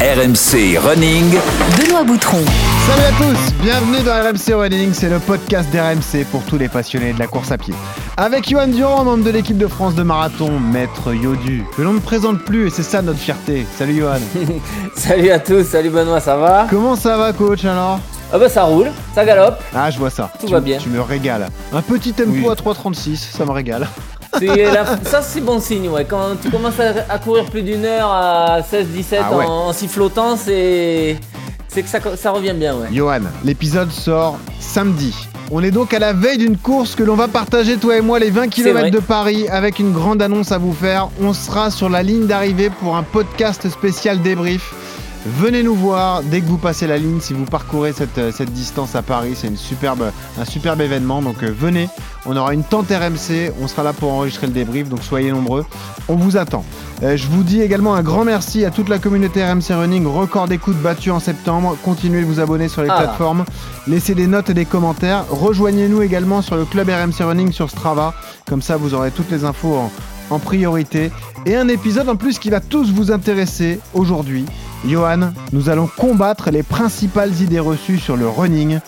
RMC Running. Benoît Boutron. Salut à tous, bienvenue dans RMC Running, c'est le podcast d'RMC pour tous les passionnés de la course à pied. Avec Johan Durand, membre de l'équipe de France de marathon, maître Yodu, que l'on ne présente plus et c'est ça notre fierté. Salut Johan. salut à tous, salut Benoît, ça va? Comment ça va coach alors? Ah bah ça roule, ça galope. Ah je vois ça. Tout va bien. Tu me régales. Un petit tempo à 3.36, ça me régale. Ça c'est bon signe, ouais. Quand tu commences à, courir plus d'une heure à 16-17 ah en, sifflotant, c'est c'est que ça, revient bien, ouais. Johan, l'épisode sort samedi. On est donc à la veille d'une course que l'on va partager, toi et moi, les 20 km de Paris, avec une grande annonce à vous faire. On sera sur la ligne d'arrivée pour un podcast spécial débrief. Venez nous voir dès que vous passez la ligne, si vous parcourez cette, euh, cette distance à Paris, c'est une superbe, un superbe événement. Donc euh, venez, on aura une tente RMC, on sera là pour enregistrer le débrief, donc soyez nombreux, on vous attend. Euh, je vous dis également un grand merci à toute la communauté RMC Running, record d'écoute battu en septembre. Continuez de vous abonner sur les ah. plateformes, laissez des notes et des commentaires. Rejoignez-nous également sur le club RMC Running sur Strava, comme ça vous aurez toutes les infos en, en priorité. Et un épisode en plus qui va tous vous intéresser aujourd'hui. Johan, nous allons combattre les principales idées reçues sur le running.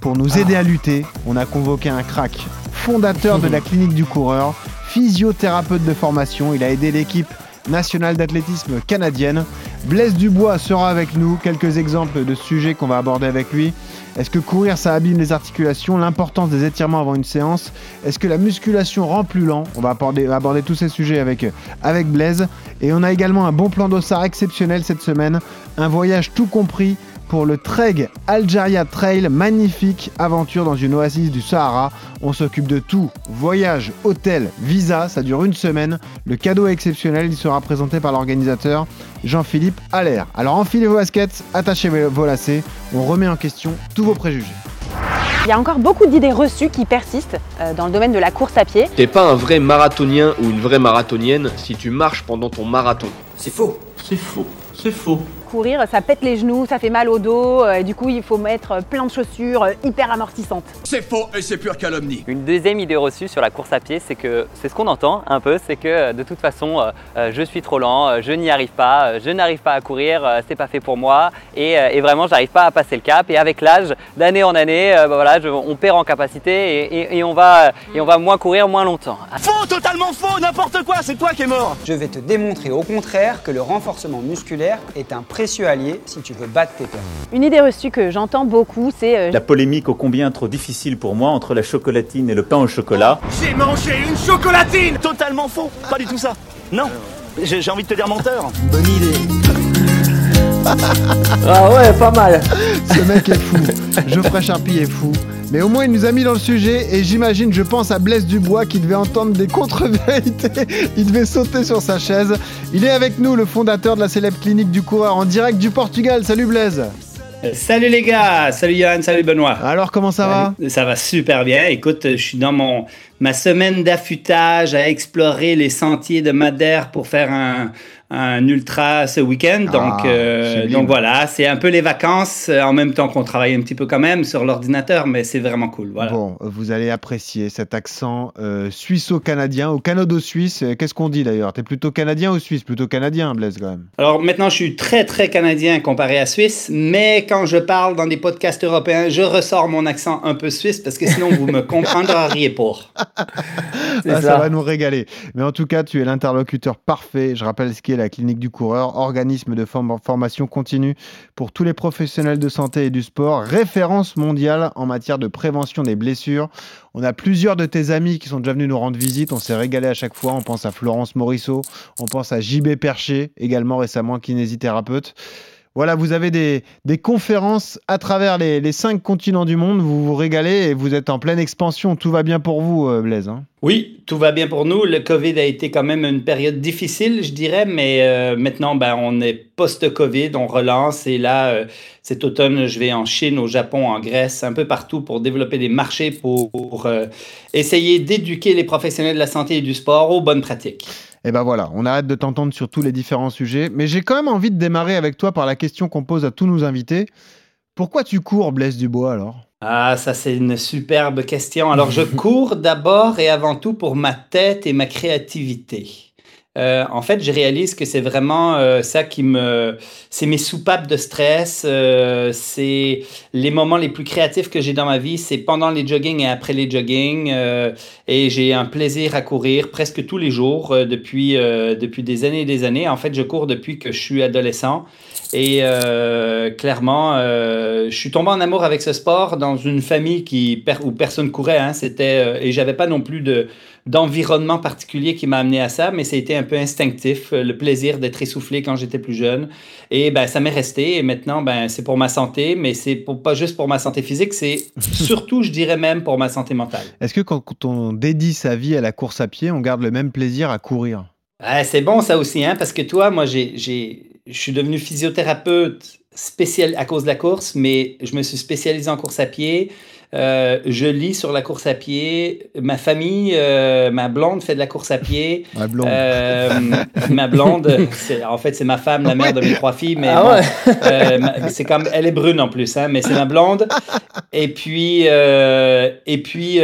Pour nous aider à lutter, on a convoqué un crack, fondateur de la clinique du coureur, physiothérapeute de formation. Il a aidé l'équipe nationale d'athlétisme canadienne. Blaise Dubois sera avec nous. Quelques exemples de sujets qu'on va aborder avec lui. Est-ce que courir ça abîme les articulations L'importance des étirements avant une séance? Est-ce que la musculation rend plus lent? On va aborder, tous ces sujets avec, avec Blaise. Et on a également un bon plan d'ossard exceptionnel cette semaine. Un voyage tout compris pour le Treg Algeria Trail, magnifique aventure dans une oasis du Sahara. On s'occupe de tout, voyage, hôtel, visa, ça dure une semaine. Le cadeau est exceptionnel, il sera présenté par l'organisateur Jean-Philippe Allaire. Alors enfilez vos baskets, attachez vos lacets, on remet en question tous vos préjugés. Il y a encore beaucoup d'idées reçues qui persistent euh, dans le domaine de la course à pied. T'es pas un vrai marathonien ou une vraie marathonienne si tu marches pendant ton marathon. C'est faux. C'est faux. C'est faux courir, ça pète les genoux, ça fait mal au dos, euh, et du coup il faut mettre plein de chaussures euh, hyper amortissantes. C'est faux et c'est pure calomnie. Une deuxième idée reçue sur la course à pied, c'est que c'est ce qu'on entend un peu, c'est que de toute façon je suis trop lent, je n'y arrive pas, je n'arrive pas à courir, c'est pas fait pour moi, et, et vraiment j'arrive pas à passer le cap. Et avec l'âge, d'année en année, bah, voilà, on perd en capacité et, on va, et on va moins courir moins longtemps. Faux, totalement faux, n'importe quoi, c'est toi qui es mort. Je vais te démontrer au contraire que le renforcement musculaire est un précieux allié si tu veux battre tes peurs. Une idée reçue que j'entends beaucoup, c'est... Euh, la polémique ô combien trop difficile pour moi entre la chocolatine et le pain au chocolat. J'ai mangé une chocolatine Totalement faux, pas du tout ça. Non, j'ai envie de te dire menteur. Bonne idée. ah ouais, pas mal. Ce mec est fou. Geoffrey Charpie est fou. Mais au moins, il nous a mis dans le sujet et j'imagine, je pense à Blaise Dubois qui devait entendre des contre-vérités. Il devait sauter sur sa chaise. Il est avec nous, le fondateur de la célèbre clinique du coureur en direct du Portugal. Salut Blaise. Euh, salut les gars, salut Yann, salut Benoît. Alors comment ça va? Ça va super bien. Écoute, je suis dans mon ma semaine d'affûtage à explorer les sentiers de Madère pour faire un, un ultra ce week-end. Ah, donc, euh, donc voilà, c'est un peu les vacances euh, en même temps qu'on travaille un petit peu quand même sur l'ordinateur, mais c'est vraiment cool. Voilà. Bon, vous allez apprécier cet accent euh, suisse-canadien ou canado-suisse. Qu'est-ce qu'on dit d'ailleurs? T'es plutôt canadien ou suisse? Plutôt canadien, Blaise quand même. Alors maintenant, je suis très très canadien comparé à suisse, mais quand je parle dans des podcasts européens, je ressors mon accent un peu suisse parce que sinon vous me comprendriez pas. Ah, ça. va nous régaler. Mais en tout cas, tu es l'interlocuteur parfait. Je rappelle ce qui est la clinique du coureur, organisme de formation continue pour tous les professionnels de santé et du sport, référence mondiale en matière de prévention des blessures. On a plusieurs de tes amis qui sont déjà venus nous rendre visite. On s'est régalé à chaque fois. On pense à Florence Morisseau, on pense à JB Percher, également récemment kinésithérapeute. Voilà, vous avez des, conférences à travers les, cinq continents du monde. Vous vous régalez et vous êtes en pleine expansion. Tout va bien pour vous, euh, Blaise. Hein oui, tout va bien pour nous. Le Covid a été quand même une période difficile, je dirais, mais euh, maintenant, ben, on est post-Covid, on relance. Et là, euh, cet automne, je vais en Chine, au Japon, en Grèce, un peu partout pour développer des marchés, pour, essayer d'éduquer les professionnels de la santé et du sport aux bonnes pratiques. Et ben voilà, on arrête de t'entendre sur tous les différents sujets. Mais j'ai quand même envie de démarrer avec toi par la question qu'on pose à tous nos invités. Pourquoi tu cours, Blaise Dubois, alors? Ah, ça c'est une superbe question. Alors je cours d'abord et avant tout pour ma tête et ma créativité. Euh, en fait, je réalise que c'est vraiment euh, ça qui me... C'est mes soupapes de stress, euh, c'est les moments les plus créatifs que j'ai dans ma vie, c'est pendant les jogging et après les jogging. et j'ai un plaisir à courir presque tous les jours depuis, depuis des années et des années. En fait, je cours depuis que je suis adolescent. Et clairement, je suis tombé en amour avec ce sport dans une famille qui, où personne courait. Hein, c'était, et j'avais pas non plus de d'environnement particulier qui m'a amené à ça, mais ça a été un peu instinctif, euh, le plaisir d'être essoufflé quand j'étais plus jeune. Et ben, ça m'est resté. Et maintenant, ben, c'est pour ma santé, mais c'est pas juste pour ma santé physique, c'est surtout, je dirais même, pour ma santé mentale. Est-ce que quand on dédie sa vie à la course à pied, on garde le même plaisir à courir? Ah, C'est bon ça aussi, hein, parce que toi, moi, j'ai, je suis devenu physiothérapeute spécial à cause de la course, mais je me suis spécialisé en course à pied. Euh, je lis sur la course à pied. Ma famille, euh, ma blonde fait de la course à pied. Ma blonde. Euh, ma blonde, en fait, c'est ma femme, la mère de mes trois filles. Mais ah c'est comme, elle est brune en plus, hein, mais c'est ma blonde. Et puis, et puis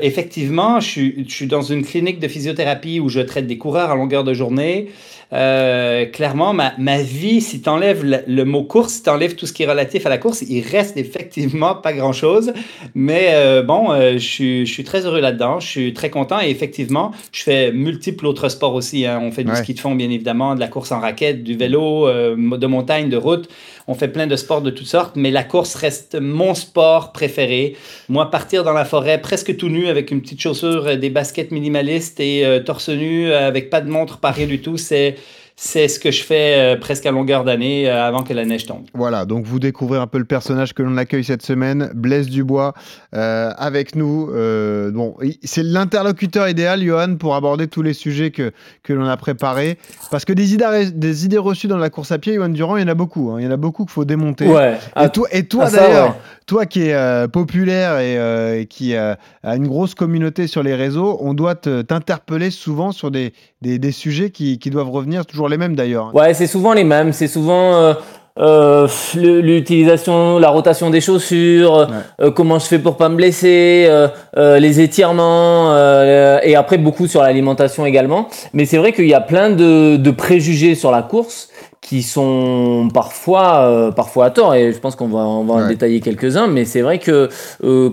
effectivement, je suis, je suis dans une clinique de physiothérapie où je traite des coureurs à longueur de journée. Euh, clairement, ma, ma, vie, si tu enlèves le, mot course, si tu enlèves tout ce qui est relatif à la course, il reste effectivement pas grand-chose. Mais euh, bon, euh, je, suis, je, suis, très heureux là-dedans. Je suis très content. Et effectivement, je fais multiples autres sports aussi. Hein. On fait du ski de fond, bien évidemment, de la course en raquette, du vélo, de montagne, de route. On fait plein de sports de toutes sortes. Mais la course reste mon sport préféré. Moi, partir dans la forêt presque tout nu avec une petite chaussure, des baskets minimalistes et torse nu avec pas de montre, pas rien du tout, c'est c'est ce que je fais euh, presque à longueur d'année euh, avant que la neige tombe. Voilà, donc vous découvrez un peu le personnage que l'on accueille cette semaine, Blaise Dubois, euh, avec nous. bon, c'est l'interlocuteur idéal, Johan, pour aborder tous les sujets que, que l'on a préparés. Parce que des idées, des idées reçues dans la course à pied, Johan Durand, il y en a beaucoup. Hein. Il y en a beaucoup qu'il faut démonter. Ouais. Et, toi, et toi d'ailleurs, toi qui es populaire et qui a une grosse communauté sur les réseaux, on doit t'interpeller souvent sur des, des, des sujets qui, qui doivent revenir toujours les mêmes d'ailleurs. Ouais, c'est souvent les mêmes. C'est souvent euh, euh, l'utilisation, la rotation des chaussures, euh, comment je fais pour pas me blesser, les étirements, et après beaucoup sur l'alimentation également. Mais c'est vrai qu'il y a plein de, de, préjugés sur la course qui sont parfois, parfois à tort, et je pense qu'on va, on va en détailler quelques-uns. Mais c'est vrai que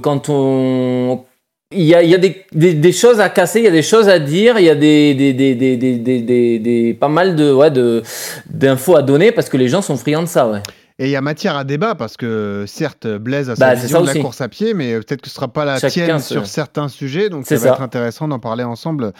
quand on il y a, il y a des, des, choses à casser, il y a des choses à dire, il y a des, des, des pas mal de, ouais, de, d'infos à donner parce que les gens sont friands de ça. Ouais. Et il y a matière à débat parce que certes, Blaise a sa bah, vision de la course à pied, mais peut-être que ce ne sera pas la tienne sur certains sujets. Donc ça va être intéressant d'en parler ensemble,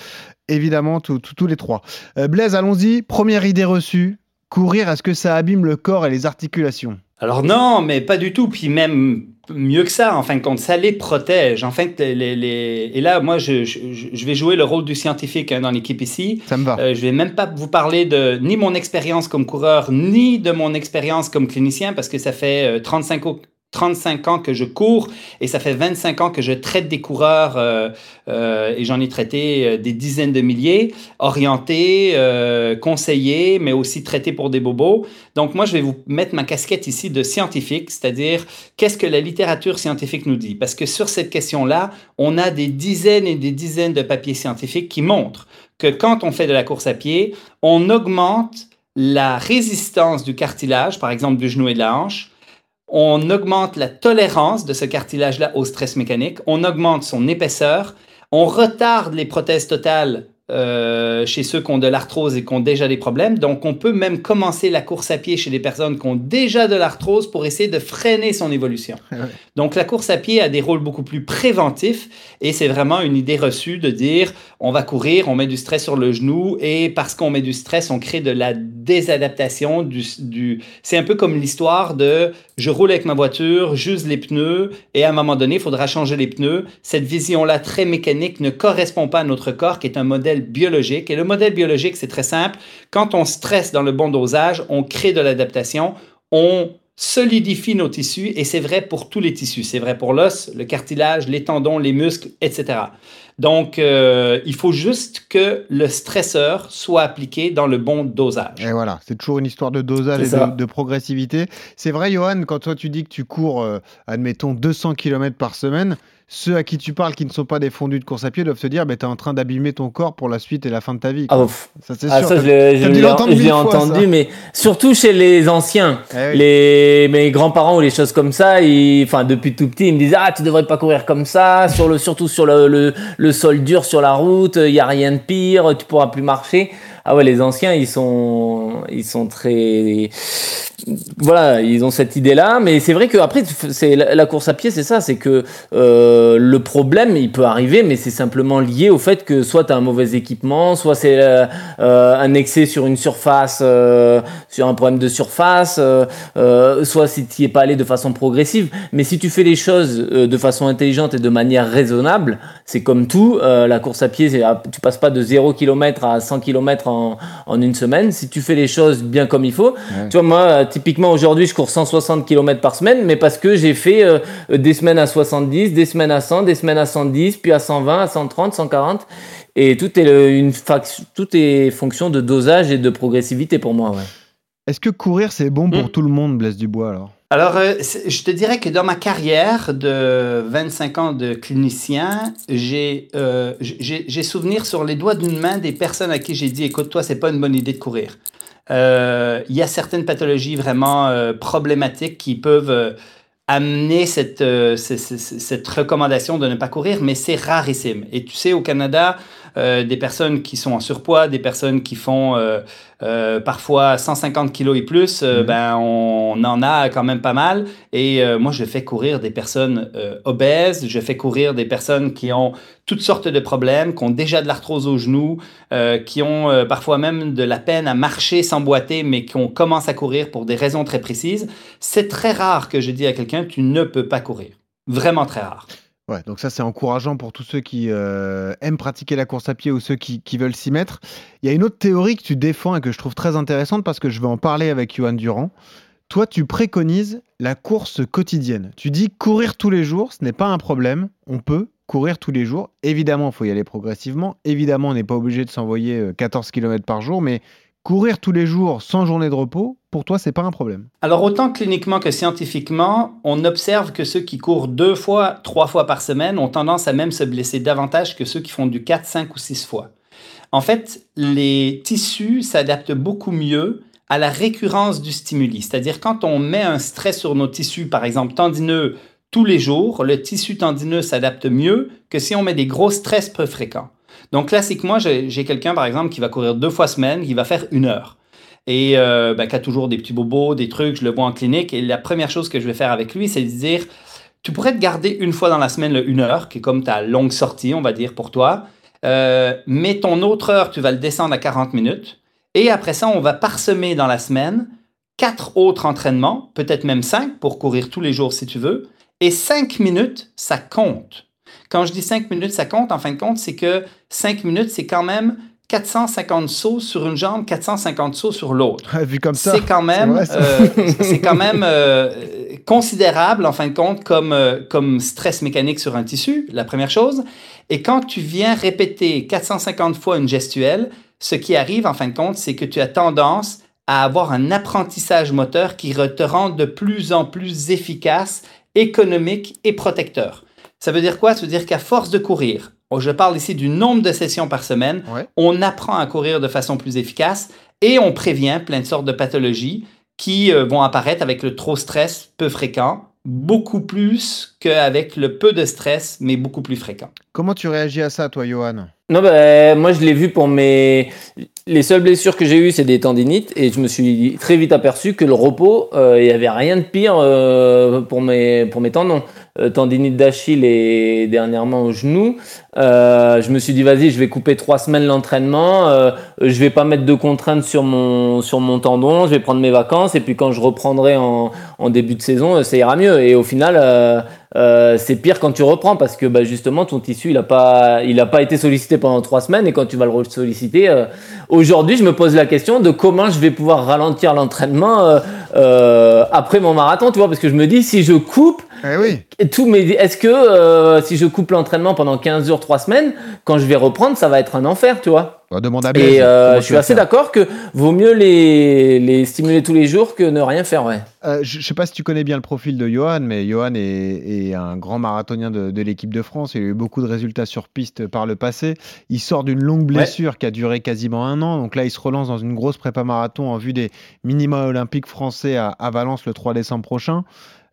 évidemment, tous les trois. Euh, Blaise, allons-y. Première idée reçue courir, est-ce que ça abîme le corps et les articulations? Alors non, mais pas du tout. Puis même mieux que ça, en fin de compte, ça les protège. En fait, les, les... et là, moi, je, je, vais jouer le rôle du scientifique hein, dans l'équipe ici. Ça me va. Euh, je vais même pas vous parler de ni mon expérience comme coureur, ni de mon expérience comme clinicien, parce que ça fait 35 euh, ans 35 ans que je cours et ça fait 25 ans que je traite des coureurs euh, euh, et j'en ai traité euh, des dizaines de milliers, orientés, euh, conseillés, mais aussi traités pour des bobos. Donc moi, je vais vous mettre ma casquette ici de scientifique, c'est-à-dire qu'est-ce que la littérature scientifique nous dit? Parce que sur cette question-là, on a des dizaines et des dizaines de papiers scientifiques qui montrent que quand on fait de la course à pied, on augmente la résistance du cartilage, par exemple du genou et de la hanche, on augmente la tolérance de ce cartilage-là au stress mécanique, on augmente son épaisseur, on retarde les prothèses totales euh, chez ceux qui ont de l'arthrose et qui ont déjà des problèmes. Donc, on peut même commencer la course à pied chez des personnes qui ont déjà de l'arthrose pour essayer de freiner son évolution. Donc, la course à pied a des rôles beaucoup plus préventifs et c'est vraiment une idée reçue de dire on va courir, on met du stress sur le genou et parce qu'on met du stress, on crée de la désadaptation. Du, du... C'est un peu comme l'histoire de je roule avec ma voiture, j'use les pneus et à un moment donné, il faudra changer les pneus. Cette vision-là très mécanique ne correspond pas à notre corps qui est un modèle biologique. Et le modèle biologique, c'est très simple. Quand on stresse dans le bon dosage, on crée de l'adaptation, on solidifie nos tissus et c'est vrai pour tous les tissus. C'est vrai pour l'os, le cartilage, les tendons, les muscles, etc. Donc, euh, il faut juste que le stresseur soit appliqué dans le bon dosage. Et voilà, c'est toujours une histoire de dosage et de, progressivité. C'est vrai, Johan, quand toi tu dis que tu cours, euh, admettons, 200 km par semaine, ceux à qui tu parles qui ne sont pas des fondus de course à pied doivent se dire, bah, tu es en train d'abîmer ton corps pour la suite et la fin de ta vie. Ah, ça, c'est ah, sûr. je l'ai entendu, mais surtout chez les anciens, eh les, mes grands-parents ou les choses comme ça, enfin, depuis tout petit, ils me disent, ah, tu devrais pas courir comme ça, sur le, surtout sur le, le, sol dur sur la route, il y a rien de pire, tu pourras plus marcher. Ah ouais, les anciens, ils sont, ils sont très, voilà, ils ont cette idée-là, mais c'est vrai que après, c'est la course à pied, c'est ça, c'est que euh, le problème, il peut arriver, mais c'est simplement lié au fait que soit tu as un mauvais équipement, soit c'est euh, euh, un excès sur une surface, sur un problème de surface, soit si tu n'y es pas allé de façon progressive. Mais si tu fais les choses de façon intelligente et de manière raisonnable, c'est comme tout, la course à pied, tu passes pas de 0 km à 100 km en, en, une semaine. Si tu fais les choses bien comme il faut, tu vois, moi, typiquement aujourd'hui, je cours 160 km par semaine, mais parce que j'ai fait euh, des semaines à 70, des semaines à 100, des semaines à 110, puis à 120, à 130, 140. Et tout est, une tout est fonction de dosage et de progressivité pour moi. Est-ce que courir, c'est bon pour hmm. tout le monde, Blaise Dubois, alors? Alors, euh, je te dirais que dans ma carrière de 25 ans de clinicien, j'ai euh, souvenir sur les doigts d'une main des personnes à qui j'ai dit, écoute, toi, c'est pas une bonne idée de courir. Euh, il y a certaines pathologies vraiment problématiques qui peuvent amener cette, cette, recommandation de ne pas courir, mais c'est rarissime. Et tu sais, au Canada, euh, des personnes qui sont en surpoids, des personnes qui font euh, euh, parfois 150 kilos et plus, mhm. ben on en a quand même pas mal. Et moi, je fais courir des personnes obèses, je fais courir des personnes qui ont toutes sortes de problèmes, qui ont déjà de l'arthrose au genou, qui ont parfois même de la peine à marcher sans boiter, mais qui commencent à courir pour des raisons très précises. C'est très rare que je dis à quelqu'un, tu ne peux pas courir. Vraiment très rare. Donc ça c'est encourageant pour tous ceux qui euh, aiment pratiquer la course à pied ou ceux qui, veulent s'y mettre. Il y a une autre théorie que tu défends et que je trouve très intéressante parce que je vais en parler avec Johan Durand. Toi, tu préconises la course quotidienne. Tu dis courir tous les jours, ce n'est pas un problème. On peut courir tous les jours. Évidemment, il faut y aller progressivement. Évidemment, on n'est pas obligé de s'envoyer 14 euh, km par jour, mais courir tous les jours sans journée de repos, pour toi, c'est pas un problème Alors, autant cliniquement que scientifiquement, on observe que ceux qui courent deux fois, trois fois par semaine ont tendance à même se blesser davantage que ceux qui font du 4, 5 ou 6 fois. En fait, les tissus s'adaptent beaucoup mieux à la récurrence du stimuli. C'est-à-dire quand on met un stress sur nos tissus, par exemple tendineux, tous les jours, le tissu tendineux s'adapte mieux que si on met des gros stress peu fréquents. Donc, classiquement, j'ai quelqu'un, par exemple, qui va courir deux fois semaine, qui va faire une heure. Et euh, ben, qui a toujours des petits bobos, des trucs, je le vois en clinique. Et la première chose que je vais faire avec lui, c'est de dire, tu pourrais te garder une fois dans la semaine le une heure, qui est comme ta longue sortie, on va dire, pour toi. Euh, mais ton autre heure, tu vas le descendre à 40 minutes. Et après ça, on va parsemer dans la semaine quatre autres entraînements, peut-être même cinq, pour courir tous les jours si tu veux. Et cinq minutes, ça compte. Quand je dis 5 minutes, ça compte, en fin de compte, c'est que 5 minutes, c'est quand même 450 sauts sur une jambe, 450 sauts sur l'autre. Vu comme ça. C'est quand même, euh, c'est quand même euh, considérable, en fin de compte, comme, euh, comme stress mécanique sur un tissu, la première chose. Et quand tu viens répéter 450 fois une gestuelle, ce qui arrive, en fin de compte, c'est que tu as tendance à avoir un apprentissage moteur qui te rend de plus en plus efficace, économique et protecteur. Ça veut dire quoi? Ça veut dire qu'à force de courir, je parle ici du nombre de sessions par semaine, on apprend à courir de façon plus efficace et on prévient plein de sortes de pathologies qui euh, vont apparaître avec le trop stress peu fréquent, beaucoup plus qu'avec le peu de stress, mais beaucoup plus fréquent. Comment tu réagis à ça, toi, Johan? Non, ben, moi je l'ai vu pour mes. Les seules blessures que j'ai eues, c'est des tendinites. Et je me suis très vite aperçu que le repos, euh, il n'y avait rien de pire euh, pour, mes, pour mes tendons. Euh, tendinite d'Achille et dernièrement au genou. je me suis dit, vas-y, je vais couper trois semaines l'entraînement. je vais pas mettre de contraintes sur mon, sur mon tendon. Je vais prendre mes vacances. Et puis quand je reprendrai en, en début de saison, ça ira mieux. Et au final, euh, c'est pire quand tu reprends parce que bah, justement ton tissu il n'a pas, il a pas été sollicité pendant trois semaines et quand tu vas le solliciter, euh, aujourd'hui je me pose la question de comment je vais pouvoir ralentir l'entraînement euh, après mon marathon, tu vois, parce que je me dis si je coupe, Eh oui. Et tout, mais est-ce que euh, si je coupe l'entraînement pendant 15 jours, 3 semaines, quand je vais reprendre, ça va être un enfer, tu vois? Demande à Blaise. Et euh, je tu suis assez d'accord que vaut mieux les, les stimuler tous les jours que ne rien faire, ouais. Euh, je ne sais pas si tu connais bien le profil de Johan, mais Johan est, est un grand marathonien de, de l'équipe de France. Il a eu beaucoup de résultats sur piste par le passé. Il sort d'une longue blessure qui a duré quasiment un an. Donc là, il se relance dans une grosse prépa marathon en vue des minima olympiques français à, à Valence le 3 décembre prochain.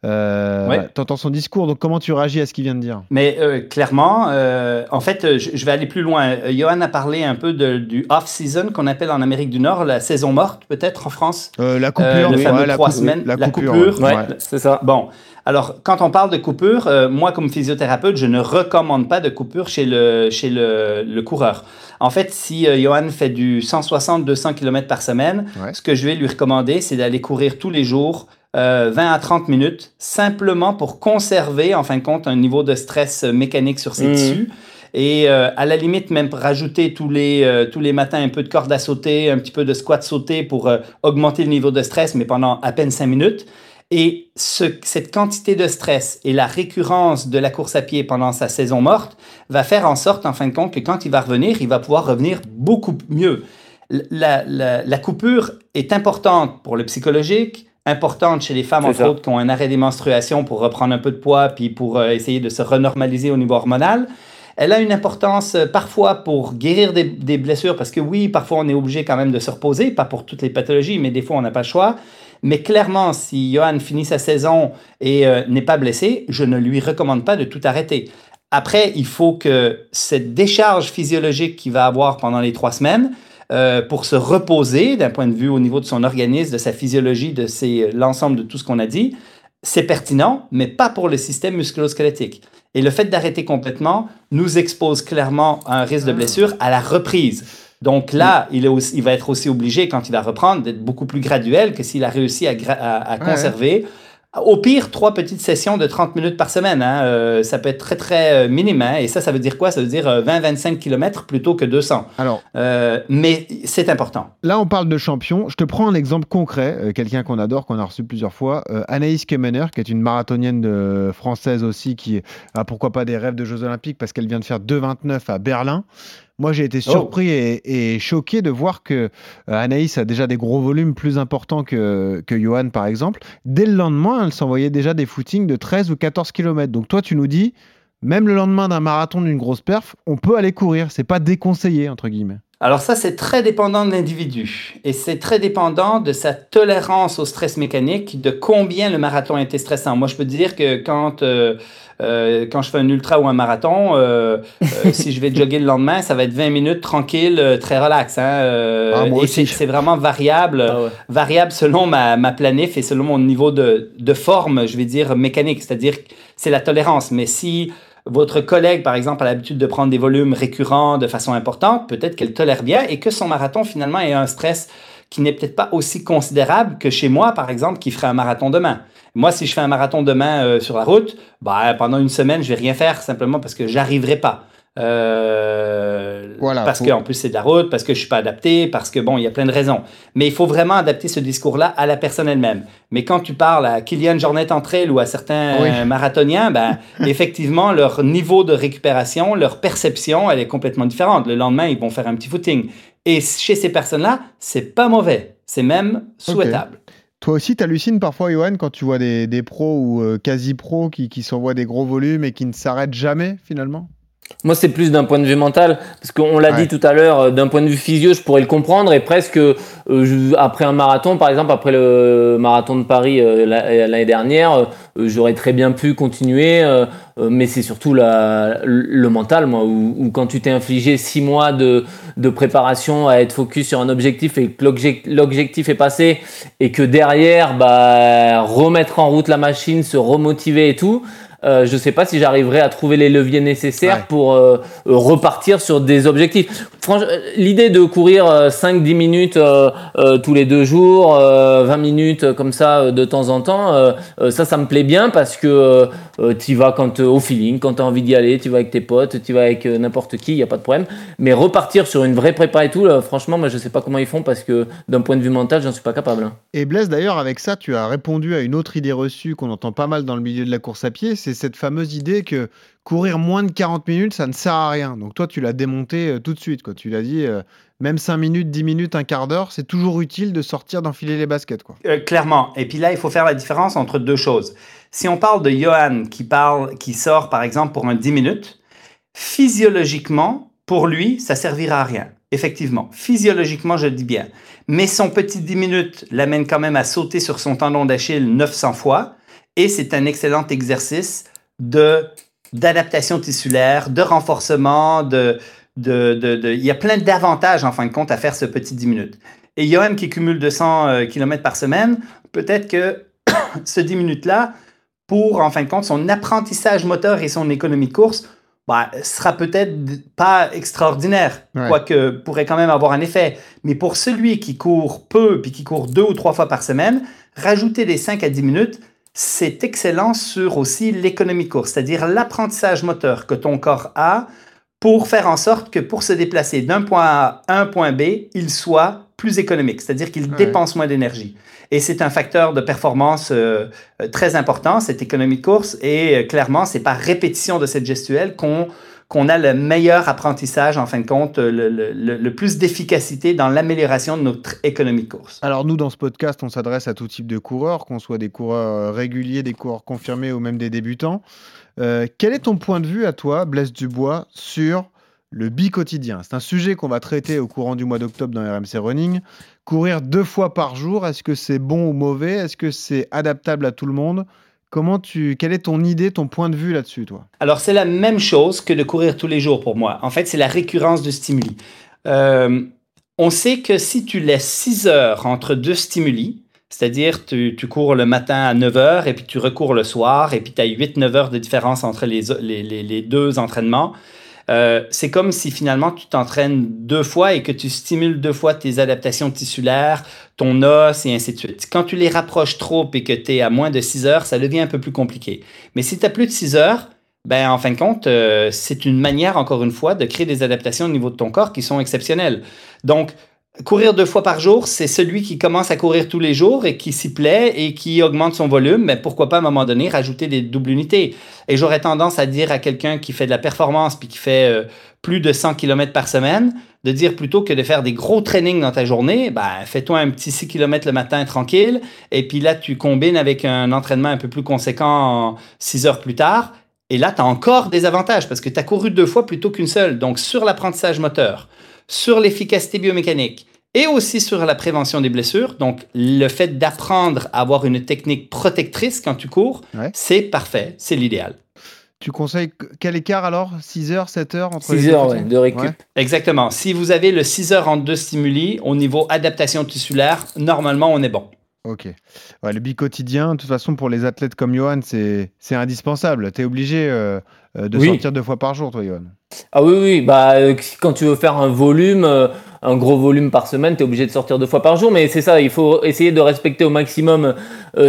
Euh, Ouais. T'entends son discours, donc comment tu réagis à ce qu'il vient de dire? Mais euh, clairement, euh, en fait, euh, je, je vais aller plus loin. Johan a parlé un peu de- du off-season qu'on appelle en Amérique du Nord la saison morte, peut-être en France. Euh, La coupure, Euh, le ouais, la trois semaines, la la coupure, coupure. ouais. Ouais, c'est ça. Bon, alors quand on parle de coupure, euh, moi comme physiothérapeute, je ne recommande pas de coupure chez le, chez le, le coureur. En fait, si euh, Johan fait du 160-200 km par semaine, Ouais. ce que je vais lui recommander, c'est d'aller courir tous les jours euh, 20 à 30 minutes, simplement pour conserver, en fin de compte, un niveau de stress euh, mécanique sur ses Mhm. tissus. Et euh, à la limite, même rajouter tous les, euh, tous les matins un peu de corde à sauter, un petit peu de squat sauté pour euh, augmenter le niveau de stress, mais pendant à peine 5 minutes. Et ce, cette quantité de stress et la récurrence de la course à pied pendant sa saison morte va faire en sorte, en fin de compte, que quand il va revenir, il va pouvoir revenir beaucoup mieux. La, la- la coupure est importante pour le psychologique, importante chez les femmes, entre ça. autres, qui ont un arrêt des menstruations pour reprendre un peu de poids, puis pour euh, essayer de se renormaliser au niveau hormonal. Elle a une importance euh, parfois pour guérir des, des blessures, parce que oui, parfois on est obligé quand même de se reposer, pas pour toutes les pathologies, mais des fois on n'a pas le choix. Mais clairement, si Johan finit sa saison et euh, n'est pas blessé, je ne lui recommande pas de tout arrêter. Après, il faut que cette décharge physiologique qu'il va avoir pendant les trois semaines, euh, pour se reposer d'un point de vue au niveau de son organisme, de sa physiologie, de ses- l'ensemble de tout ce qu'on a dit, c'est pertinent, mais pas pour le système musculo-squelettique. Et le fait d'arrêter complètement nous expose clairement à un risque de blessure à la reprise. Donc là, il, est aussi- il va être aussi obligé, quand il va reprendre, d'être beaucoup plus graduel que s'il a réussi à, gra- à- à Ouais. conserver. Au pire, trois petites sessions de 30 minutes par semaine. hein, euh, ça peut être très, très euh, minime. hein, et ça, ça veut dire quoi? Ça veut dire euh, 20-25 km plutôt que 200. Alors, Euh, mais c'est important. Là, on parle de champion. Je te prends un exemple concret, euh, quelqu'un qu'on adore, qu'on a reçu plusieurs fois, euh, Anaïs Kemener, qui est une marathonienne de- française aussi, qui a pourquoi pas des rêves de Jeux Olympiques parce qu'elle vient de faire 2,29 à Berlin. Moi, j'ai été surpris et, et choqué de voir que euh, Anaïs a déjà des gros volumes plus importants que, que Johan, par exemple. Dès le lendemain, elle s'envoyait déjà des footings de 13 ou 14 km. Donc, toi, tu nous dis, même le lendemain d'un marathon d'une grosse perf, on peut aller courir. C'est pas déconseillé, entre guillemets. Alors ça, c'est très dépendant de l'individu. Et c'est très dépendant de sa tolérance au stress mécanique, de combien le marathon a été stressant. Moi, je peux te dire que quand, euh, euh, quand je fais un ultra ou un marathon, euh, euh, si je vais jogger le lendemain, ça va être 20 minutes tranquille, euh, très relax. Hein, euh, Ah, moi et aussi. c'est vraiment variable, Ah ouais. variable selon ma, ma planif et selon mon niveau de, de forme, je vais dire, mécanique. C'est-à-dire c'est la tolérance. Mais si votre collègue, par exemple, a l'habitude de prendre des volumes récurrents de façon importante, peut-être qu'elle tolère bien et que son marathon, finalement, ait un stress qui n'est peut-être pas aussi considérable que chez moi, par exemple, qui ferait un marathon demain. Moi, si je fais un marathon demain euh, sur la route, bah, pendant une semaine, je vais rien faire simplement parce que j'arriverai pas. Euh, Voilà, parce faut- qu'en plus c'est de la route, parce que je suis pas adapté, parce que bon, il y a plein de raisons. Mais il faut vraiment adapter ce discours-là à la personne elle-même. Mais quand tu parles à Kylian Jornet entre elles ou à certains Oui. marathoniens, ben, effectivement, leur niveau de récupération, leur perception, elle est complètement différente. Le lendemain, ils vont faire un petit footing. Et chez ces personnes-là, c'est pas mauvais. C'est même souhaitable. Toi aussi, tu hallucines parfois, Johan, quand tu vois des, des pros ou euh, quasi-pros qui, qui s'envoient des gros volumes et qui ne s'arrêtent jamais, finalement? Moi, c'est plus d'un point de vue mental, parce qu'on l'a Ouais. dit tout à l'heure, euh, d'un point de vue physio, je pourrais le comprendre, et presque euh, je- après un marathon, par exemple, après le marathon de Paris euh, la- l'année dernière, euh, j'aurais très bien pu continuer, euh, euh, mais c'est surtout la, le mental, moi, où, où quand tu t'es infligé six mois de, de préparation à être focus sur un objectif et que l'objec- l'objectif est passé, et que derrière, bah, remettre en route la machine, se remotiver et tout, euh, je sais pas si j'arriverai à trouver les leviers nécessaires pour euh, euh, repartir sur des objectifs. L'idée de courir 5-10 minutes tous les deux jours, 20 minutes comme ça de temps en temps, ça, ça me plaît bien parce que tu vas quand au feeling, quand tu as envie d'y aller, tu vas avec tes potes, tu vas avec n'importe qui, il n'y a pas de problème. Mais repartir sur une vraie prépa et tout, franchement, moi, je sais pas comment ils font parce que d'un point de vue mental, j'en suis pas capable. Hein. Et Blaise, d'ailleurs, avec ça, tu as répondu à une autre idée reçue qu'on entend pas mal dans le milieu de la course à pied, c'est cette fameuse idée que courir moins de 40 minutes, ça ne sert à rien. Donc toi, tu l'as démonté euh, tout de suite. Quoi. Tu l'as dit, euh, même 5 minutes, 10 minutes, un quart d'heure, c'est toujours utile de sortir, d'enfiler les baskets. Quoi. Euh, clairement. Et puis là, il faut faire la différence entre deux choses. Si on parle de Johan qui, parle, qui sort, par exemple, pour un 10 minutes, physiologiquement, pour lui, ça servira à rien. Effectivement, physiologiquement, je le dis bien. Mais son petit 10 minutes l'amène quand même à sauter sur son tendon d'Achille 900 fois. Et c'est un excellent exercice de d'adaptation tissulaire, de renforcement, de, de, de, il y a plein d'avantages en fin de compte à faire ce petit 10 minutes. Et Johan qui cumule 200 euh, km par semaine, peut-être que ce 10 minutes-là, pour en fin de compte son apprentissage moteur et son économie de course, bah, sera peut-être pas extraordinaire, quoique pourrait quand même avoir un effet. Mais pour celui qui court peu, puis qui court deux ou trois fois par semaine, rajouter des 5 à 10 minutes, c'est excellent sur aussi l'économie course, c'est-à-dire l'apprentissage moteur que ton corps a pour faire en sorte que pour se déplacer d'un point A à un point B, il soit plus économique, c'est-à-dire qu'il dépense moins d'énergie. Et c'est un facteur de performance euh, euh, très important, cette économie de course. Et euh, clairement, c'est par répétition de cette gestuelle qu'on qu'on a le meilleur apprentissage, en fin de compte, le, plus d'efficacité dans l'amélioration de notre économie de course. Alors nous, dans ce podcast, on s'adresse à tout type de coureurs, qu'on soit des coureurs réguliers, des coureurs confirmés ou même des débutants. Euh, quel est ton point de vue à toi, Blaise Dubois, sur le bi-quotidien? C'est un sujet qu'on va traiter au courant du mois d'octobre dans RMC Running. Courir deux fois par jour, est-ce que c'est bon ou mauvais? Est-ce que c'est adaptable à tout le monde? Comment tu, quelle est ton idée, ton point de vue là-dessus, toi? Alors, c'est la même chose que de courir tous les jours pour moi. En fait, c'est la récurrence de stimuli. Euh, on sait que si tu laisses 6 heures entre deux stimuli, c'est-à-dire tu, tu cours le matin à 9 heures et puis tu recours le soir et puis tu as 8-9 heures de différence entre les, les, les deux entraînements, euh, c'est comme si finalement tu t'entraînes deux fois et que tu stimules deux fois tes adaptations tissulaires, ton os et ainsi de suite. Quand tu les rapproches trop et que tu es à moins de 6 heures, ça devient un peu plus compliqué. Mais si tu as plus de 6 heures, ben, en fin de compte, euh, c'est une manière, encore une fois, de créer des adaptations au niveau de ton corps qui sont exceptionnelles. Donc, Courir deux fois par jour, c'est celui qui commence à courir tous les jours et qui s'y plaît et qui augmente son volume, mais pourquoi pas à un moment donné rajouter des doubles unités. Et j'aurais tendance à dire à quelqu'un qui fait de la performance puis qui fait euh, plus de 100 km par semaine, de dire plutôt que de faire des gros trainings dans ta journée, ben, fais-toi un petit 6 km le matin tranquille, et puis là, tu combines avec un entraînement un peu plus conséquent 6 heures plus tard, et là, tu as encore des avantages parce que tu as couru deux fois plutôt qu'une seule. Donc, sur l'apprentissage moteur, sur l'efficacité biomécanique et aussi sur la prévention des blessures. Donc, le fait d'apprendre à avoir une technique protectrice quand tu cours, c'est parfait, c'est l'idéal. Tu conseilles quel écart alors? 6 heures, 7 heures entre 6 heures de récup. Exactement. Si vous avez le 6 heures entre deux stimuli, au niveau adaptation tissulaire, normalement, on est bon. Ok. le bi-quotidien, de toute façon, pour les athlètes comme Johan, c'est indispensable. Tu es obligé euh, euh, de sortir deux fois par jour, toi, Johan. Ah oui, oui. Bah, euh, quand tu veux faire un volume, un gros volume par semaine, tu es obligé de sortir deux fois par jour. Mais c'est ça, il faut essayer de respecter au maximum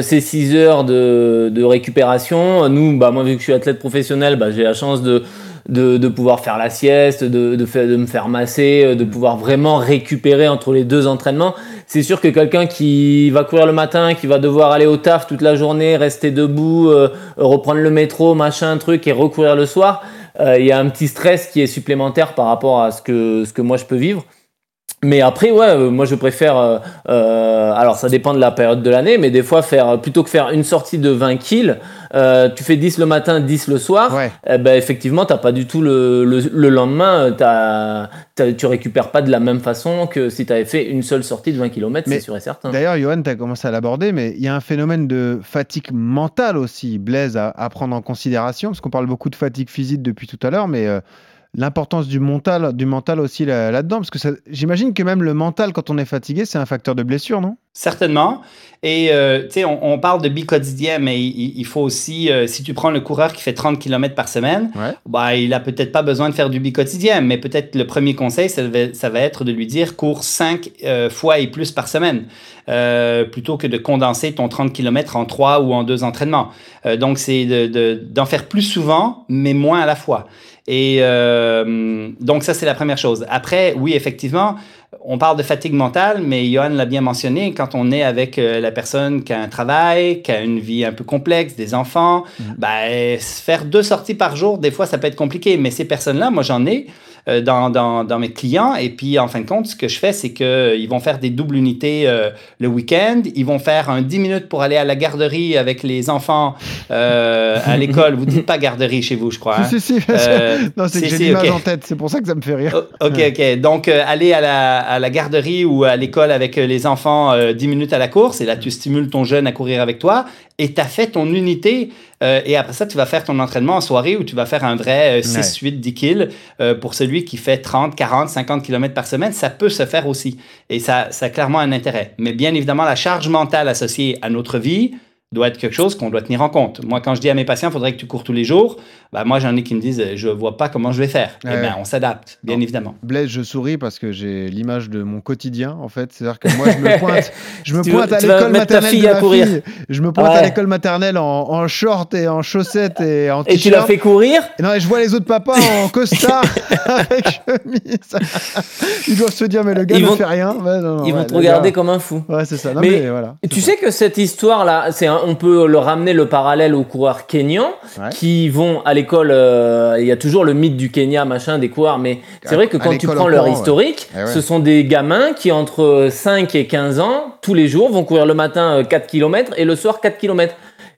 ces six heures de, de, récupération. Nous, bah, moi, vu que je suis athlète professionnel, bah, j'ai la chance de de, pouvoir faire la sieste, de, de, me faire masser, euh, de pouvoir vraiment récupérer entre les deux entraînements. C'est sûr que quelqu'un qui va courir le matin, qui va devoir aller au taf toute la journée, rester debout, euh, reprendre le métro, machin, truc, et recourir le soir, euh, il y a un petit stress qui est supplémentaire par rapport à ce que, ce que moi je peux vivre. Mais après, ouais, euh, moi je préfère. Euh, euh, alors ça dépend de la période de l'année, mais des fois, faire plutôt que faire une sortie de 20 kills, tu fais 10 le matin, 10 le soir, ouais. eh ben, effectivement, t'as pas du tout le, le, le lendemain, as, tu récupères pas de la même façon que si tu avais fait une seule sortie de 20 km, c'est sûr et certain. D'ailleurs, Johan, tu as commencé à l'aborder, mais il y a un phénomène de fatigue mentale aussi, Blaise, à, à prendre en considération, parce qu'on parle beaucoup de fatigue physique depuis tout à l'heure, mais l'importance du mental, du mental aussi là-dedans Parce que j'imagine que même le mental, quand on est fatigué, c'est un facteur de blessure, non? Certainement. Et euh, tu sais, on, on, parle de bi quotidien, mais il, il faut aussi, euh, si tu prends le coureur qui fait 30 km par semaine, Ouais. bah, il a peut-être pas besoin de faire du bi quotidien, mais peut-être le premier conseil, ça va, ça va être de lui dire cours 5 euh, fois et plus par semaine, plutôt que de condenser ton 30 km en 3 ou en 2 entraînements. Donc, c'est d'en de, d'en faire plus souvent, mais moins à la fois. Et euh, donc, ça, c'est la première chose. Après, oui, effectivement, on parle de fatigue mentale, mais Johan l'a bien mentionné, quand on est avec euh, la personne qui a un travail, qui a une vie un peu complexe, des enfants, ben, faire deux sorties par jour, des fois, ça peut être compliqué. Mais ces personnes-là, moi, j'en ai dans, dans, dans, mes clients. Et puis, en fin de compte, ce que je fais, c'est qu'ils vont faire des doubles unités euh, le week-end. Ils vont faire un 10 minutes pour aller à la garderie avec les enfants euh, à l'école. Vous dites pas garderie chez vous, je crois. Hein? Si, si, si. non, c'est que j'ai l'image okay. en tête. C'est pour ça que ça me fait rire. Oh, ok, ok. Donc, euh, aller à la, à la garderie ou à l'école avec les enfants 10 minutes à la course. Et là, tu stimules ton jeune à courir avec toi. Et tu as fait ton unité. Euh, et après ça, tu vas faire ton entraînement en soirée où tu vas faire un vrai euh, 6, ouais. 8, 10 kills euh, pour celui qui fait 30, 40, 50 km par semaine. Ça peut se faire aussi. Et ça, ça a clairement un intérêt. Mais bien évidemment, la charge mentale associée à notre vie doit être quelque chose qu'on doit tenir en compte. Moi, quand je dis à mes patients, il faudrait que tu cours tous les jours, bah, moi, j'en ai qui me disent, je vois pas comment je vais faire. Ouais. Eh bien, on s'adapte, bien non. évidemment. Blaise, je souris parce que j'ai l'image de mon quotidien, en fait. C'est-à-dire que moi, je me pointe, je me pointe veux, à l'école maternelle de ma courir. fille. Je me pointe ouais. à l'école maternelle en, en, short et en chaussettes et en t-shirt. Et tu la fais courir? Et Non, et je vois les autres papas en costard avec chemise. Ils doivent se dire, mais le gars ils ne vont, fait rien. Ouais, non, non, ils vont te regarder gars. comme un fou. Ouais, c'est ça. Non, mais, mais voilà, tu sais que cette histoire-là, c'est on peut le ramener le parallèle aux coureurs kenyans ouais. qui vont à l'école. Euh, il y a toujours le mythe du Kenya, machin, des coureurs, mais c'est vrai que quand tu prends leur historique, ouais. ce sont des gamins qui entre 5 et 15 ans, tous les jours, vont courir le matin 4 km et le soir 4 km.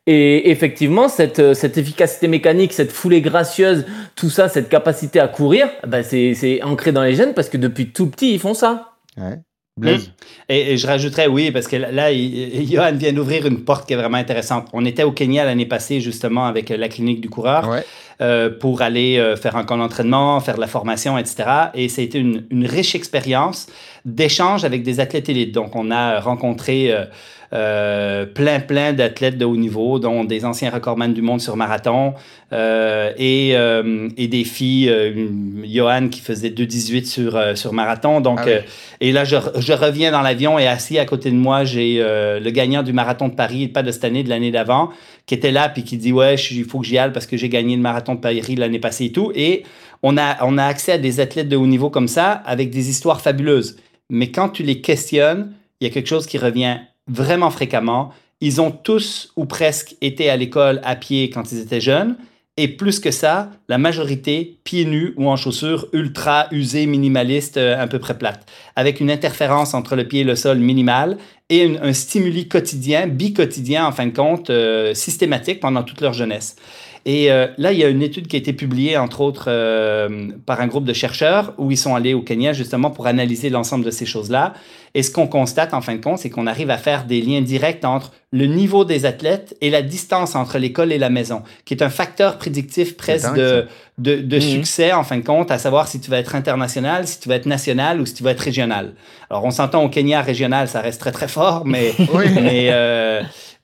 Et effectivement, cette, cette efficacité mécanique, cette foulée gracieuse, tout ça, cette capacité à courir, bah c'est ancré dans les gènes parce que depuis tout petit, ils font ça. Ouais. Blaise? Et, et, je rajouterais, oui, parce que là, Johan vient d'ouvrir une porte qui est vraiment intéressante. On était au Kenya l'année passée, justement, avec la clinique du coureur, ouais. euh, pour aller euh, faire un camp d'entraînement, faire de la formation, etc. Et ça a été une, une riche expérience d'échange avec des athlètes élites. Donc, on a rencontré euh, euh, plein, plein d'athlètes de haut niveau, dont des anciens recordman du monde sur marathon euh, et, euh, et des filles, euh, Johan qui faisait 2,18 sur, euh, sur marathon. Donc, ah oui. et là, je, je, reviens dans l'avion et assis à côté de moi, j'ai le gagnant du marathon de Paris, pas de cette année, de l'année d'avant, qui était là puis qui dit Ouais, il faut que j'y aille parce que j'ai gagné le marathon de Paris l'année passée et tout. Et on a, on a accès à des athlètes de haut niveau comme ça avec des histoires fabuleuses. Mais quand tu les questionnes, il y a quelque chose qui revient vraiment fréquemment. Ils ont tous ou presque été à l'école à pied quand ils étaient jeunes. Et plus que ça, la majorité pieds nus ou en chaussures ultra usées, minimalistes, euh, à peu près plates, avec une interférence entre le pied et le sol minimale et un, un stimuli quotidien, bi-quotidien en fin de compte, euh, systématique pendant toute leur jeunesse. Et euh, là, il y a une étude qui a été publiée, entre autres, euh, par un groupe de chercheurs où ils sont allés au Kenya justement pour analyser l'ensemble de ces choses-là. Et ce qu'on constate, en fin de compte, c'est qu'on arrive à faire des liens directs entre le niveau des athlètes et la distance entre l'école et la maison, qui est un facteur prédictif presque de, de, de mmh. succès, en fin de compte, à savoir si tu vas être international, si tu vas être national ou si tu vas être régional. Alors, on s'entend au Kenya, régional, ça reste très, très fort, mais... oui. mais euh,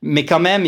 mais quand même,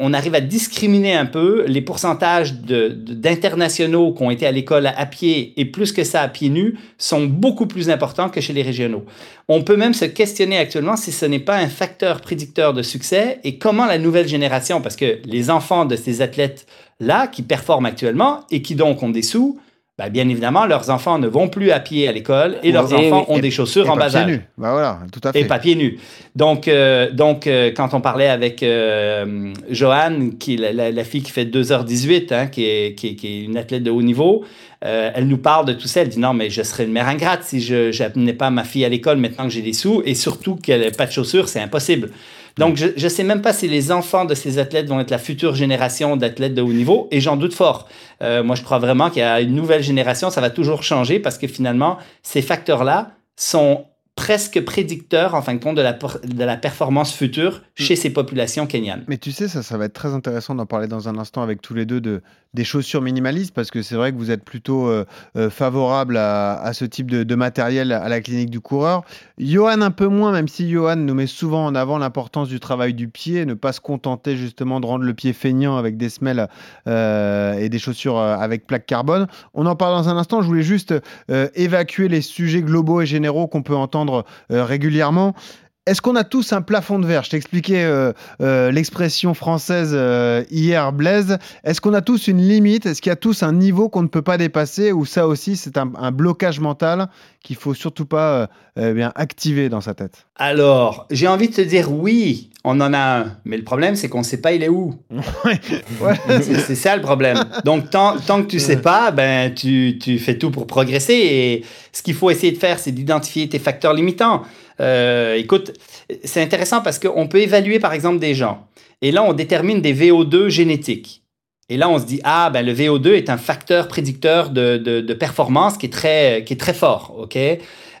on arrive à discriminer un peu les pourcentages d'internationaux qui ont été à l'école à, à, pied et plus que ça à pieds nus sont beaucoup plus importants que chez les régionaux. On peut même se questionner actuellement si ce n'est pas un facteur prédicteur de succès et comment la nouvelle génération, parce que les enfants de ces athlètes-là qui performent actuellement et qui donc ont des sous, ben, bien évidemment, leurs enfants ne vont plus à pied à l'école et leurs et enfants ont et, des chaussures en bas âge. Nus. Ben voilà, tout à fait. Et pas pieds nus. Donc, euh, donc euh, quand on parlait avec euh, Joanne, qui la, la, la, fille qui fait 2h18, hein, qui, est, qui, qui, est, une athlète de haut niveau, euh, elle nous parle de tout ça. Elle dit non, mais je serais une mère ingrate si je n'amenais pas ma fille à l'école maintenant que j'ai des sous et surtout qu'elle n'ait pas de chaussures, c'est impossible. Donc, je ne sais même pas si les enfants de ces athlètes vont être la future génération d'athlètes de haut niveau, et j'en doute fort. Euh, moi, je crois vraiment qu'il y a une nouvelle génération, ça va toujours changer parce que finalement, ces facteurs-là sont presque prédicteur, en fin de compte, de la, de la performance future chez mm. ces populations kenyanes. Mais tu sais, ça, ça va être très intéressant d'en parler dans un instant avec tous les deux de, des chaussures minimalistes, parce que c'est vrai que vous êtes plutôt euh, euh, favorable à, à, ce type de, de, matériel à la clinique du coureur. Johan un peu moins, même si Johan nous met souvent en avant l'importance du travail du pied, ne pas se contenter justement de rendre le pied feignant avec des semelles euh, et des chaussures avec plaque carbone. On en parle dans un instant, je voulais juste évacuer les sujets globaux et généraux qu'on peut entendre euh, régulièrement. Est-ce qu'on a tous un plafond de verre? Je t'expliquais euh, euh, l'expression française hier, Blaise. Est-ce qu'on a tous une limite? Est-ce qu'il y a tous un niveau qu'on ne peut pas dépasser? Ou ça aussi, c'est un, blocage mental qu'il faut surtout pas bien activer dans sa tête? Alors, j'ai envie de te dire oui, on en a un. Mais le problème, c'est qu'on ne sait pas il est où. c'est ça le problème. Donc, tant, tant que tu ne sais pas, ben, tu, tu fais tout pour progresser. Et ce qu'il faut essayer de faire, c'est d'identifier tes facteurs limitants. Euh, écoute, c'est intéressant parce qu'on peut évaluer par exemple des gens. Et là, on détermine des VO2 génétiques. Et là, on se dit, ah, ben, le VO2 est un facteur prédicteur de, de, performance qui est très, qui est très fort. ok?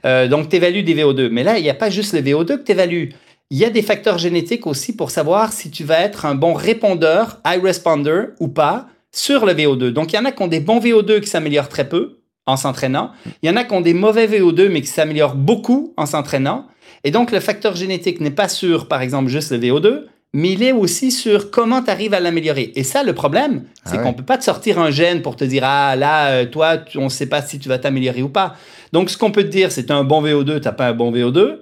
Euh, donc, tu évalues des VO2. Mais là, il n'y a pas juste le VO2 que tu évalues. Il y a des facteurs génétiques aussi pour savoir si tu vas être un bon répondeur, high responder ou pas, sur le VO2. Donc, il y en a qui ont des bons VO2 qui s'améliorent très peu en s'entraînant. Il y en a qui ont des mauvais VO2, mais qui s'améliorent beaucoup en s'entraînant. Et donc, le facteur génétique n'est pas sur, par exemple, juste le VO2, mais il est aussi sur comment tu arrives à l'améliorer. Et ça, le problème, c'est ah qu'on ne peut pas te sortir un gène pour te dire, ah là, euh, toi, on ne sait pas si tu vas t'améliorer ou pas. Donc, ce qu'on peut te dire, c'est un bon VO2, tu n'as pas un bon VO2.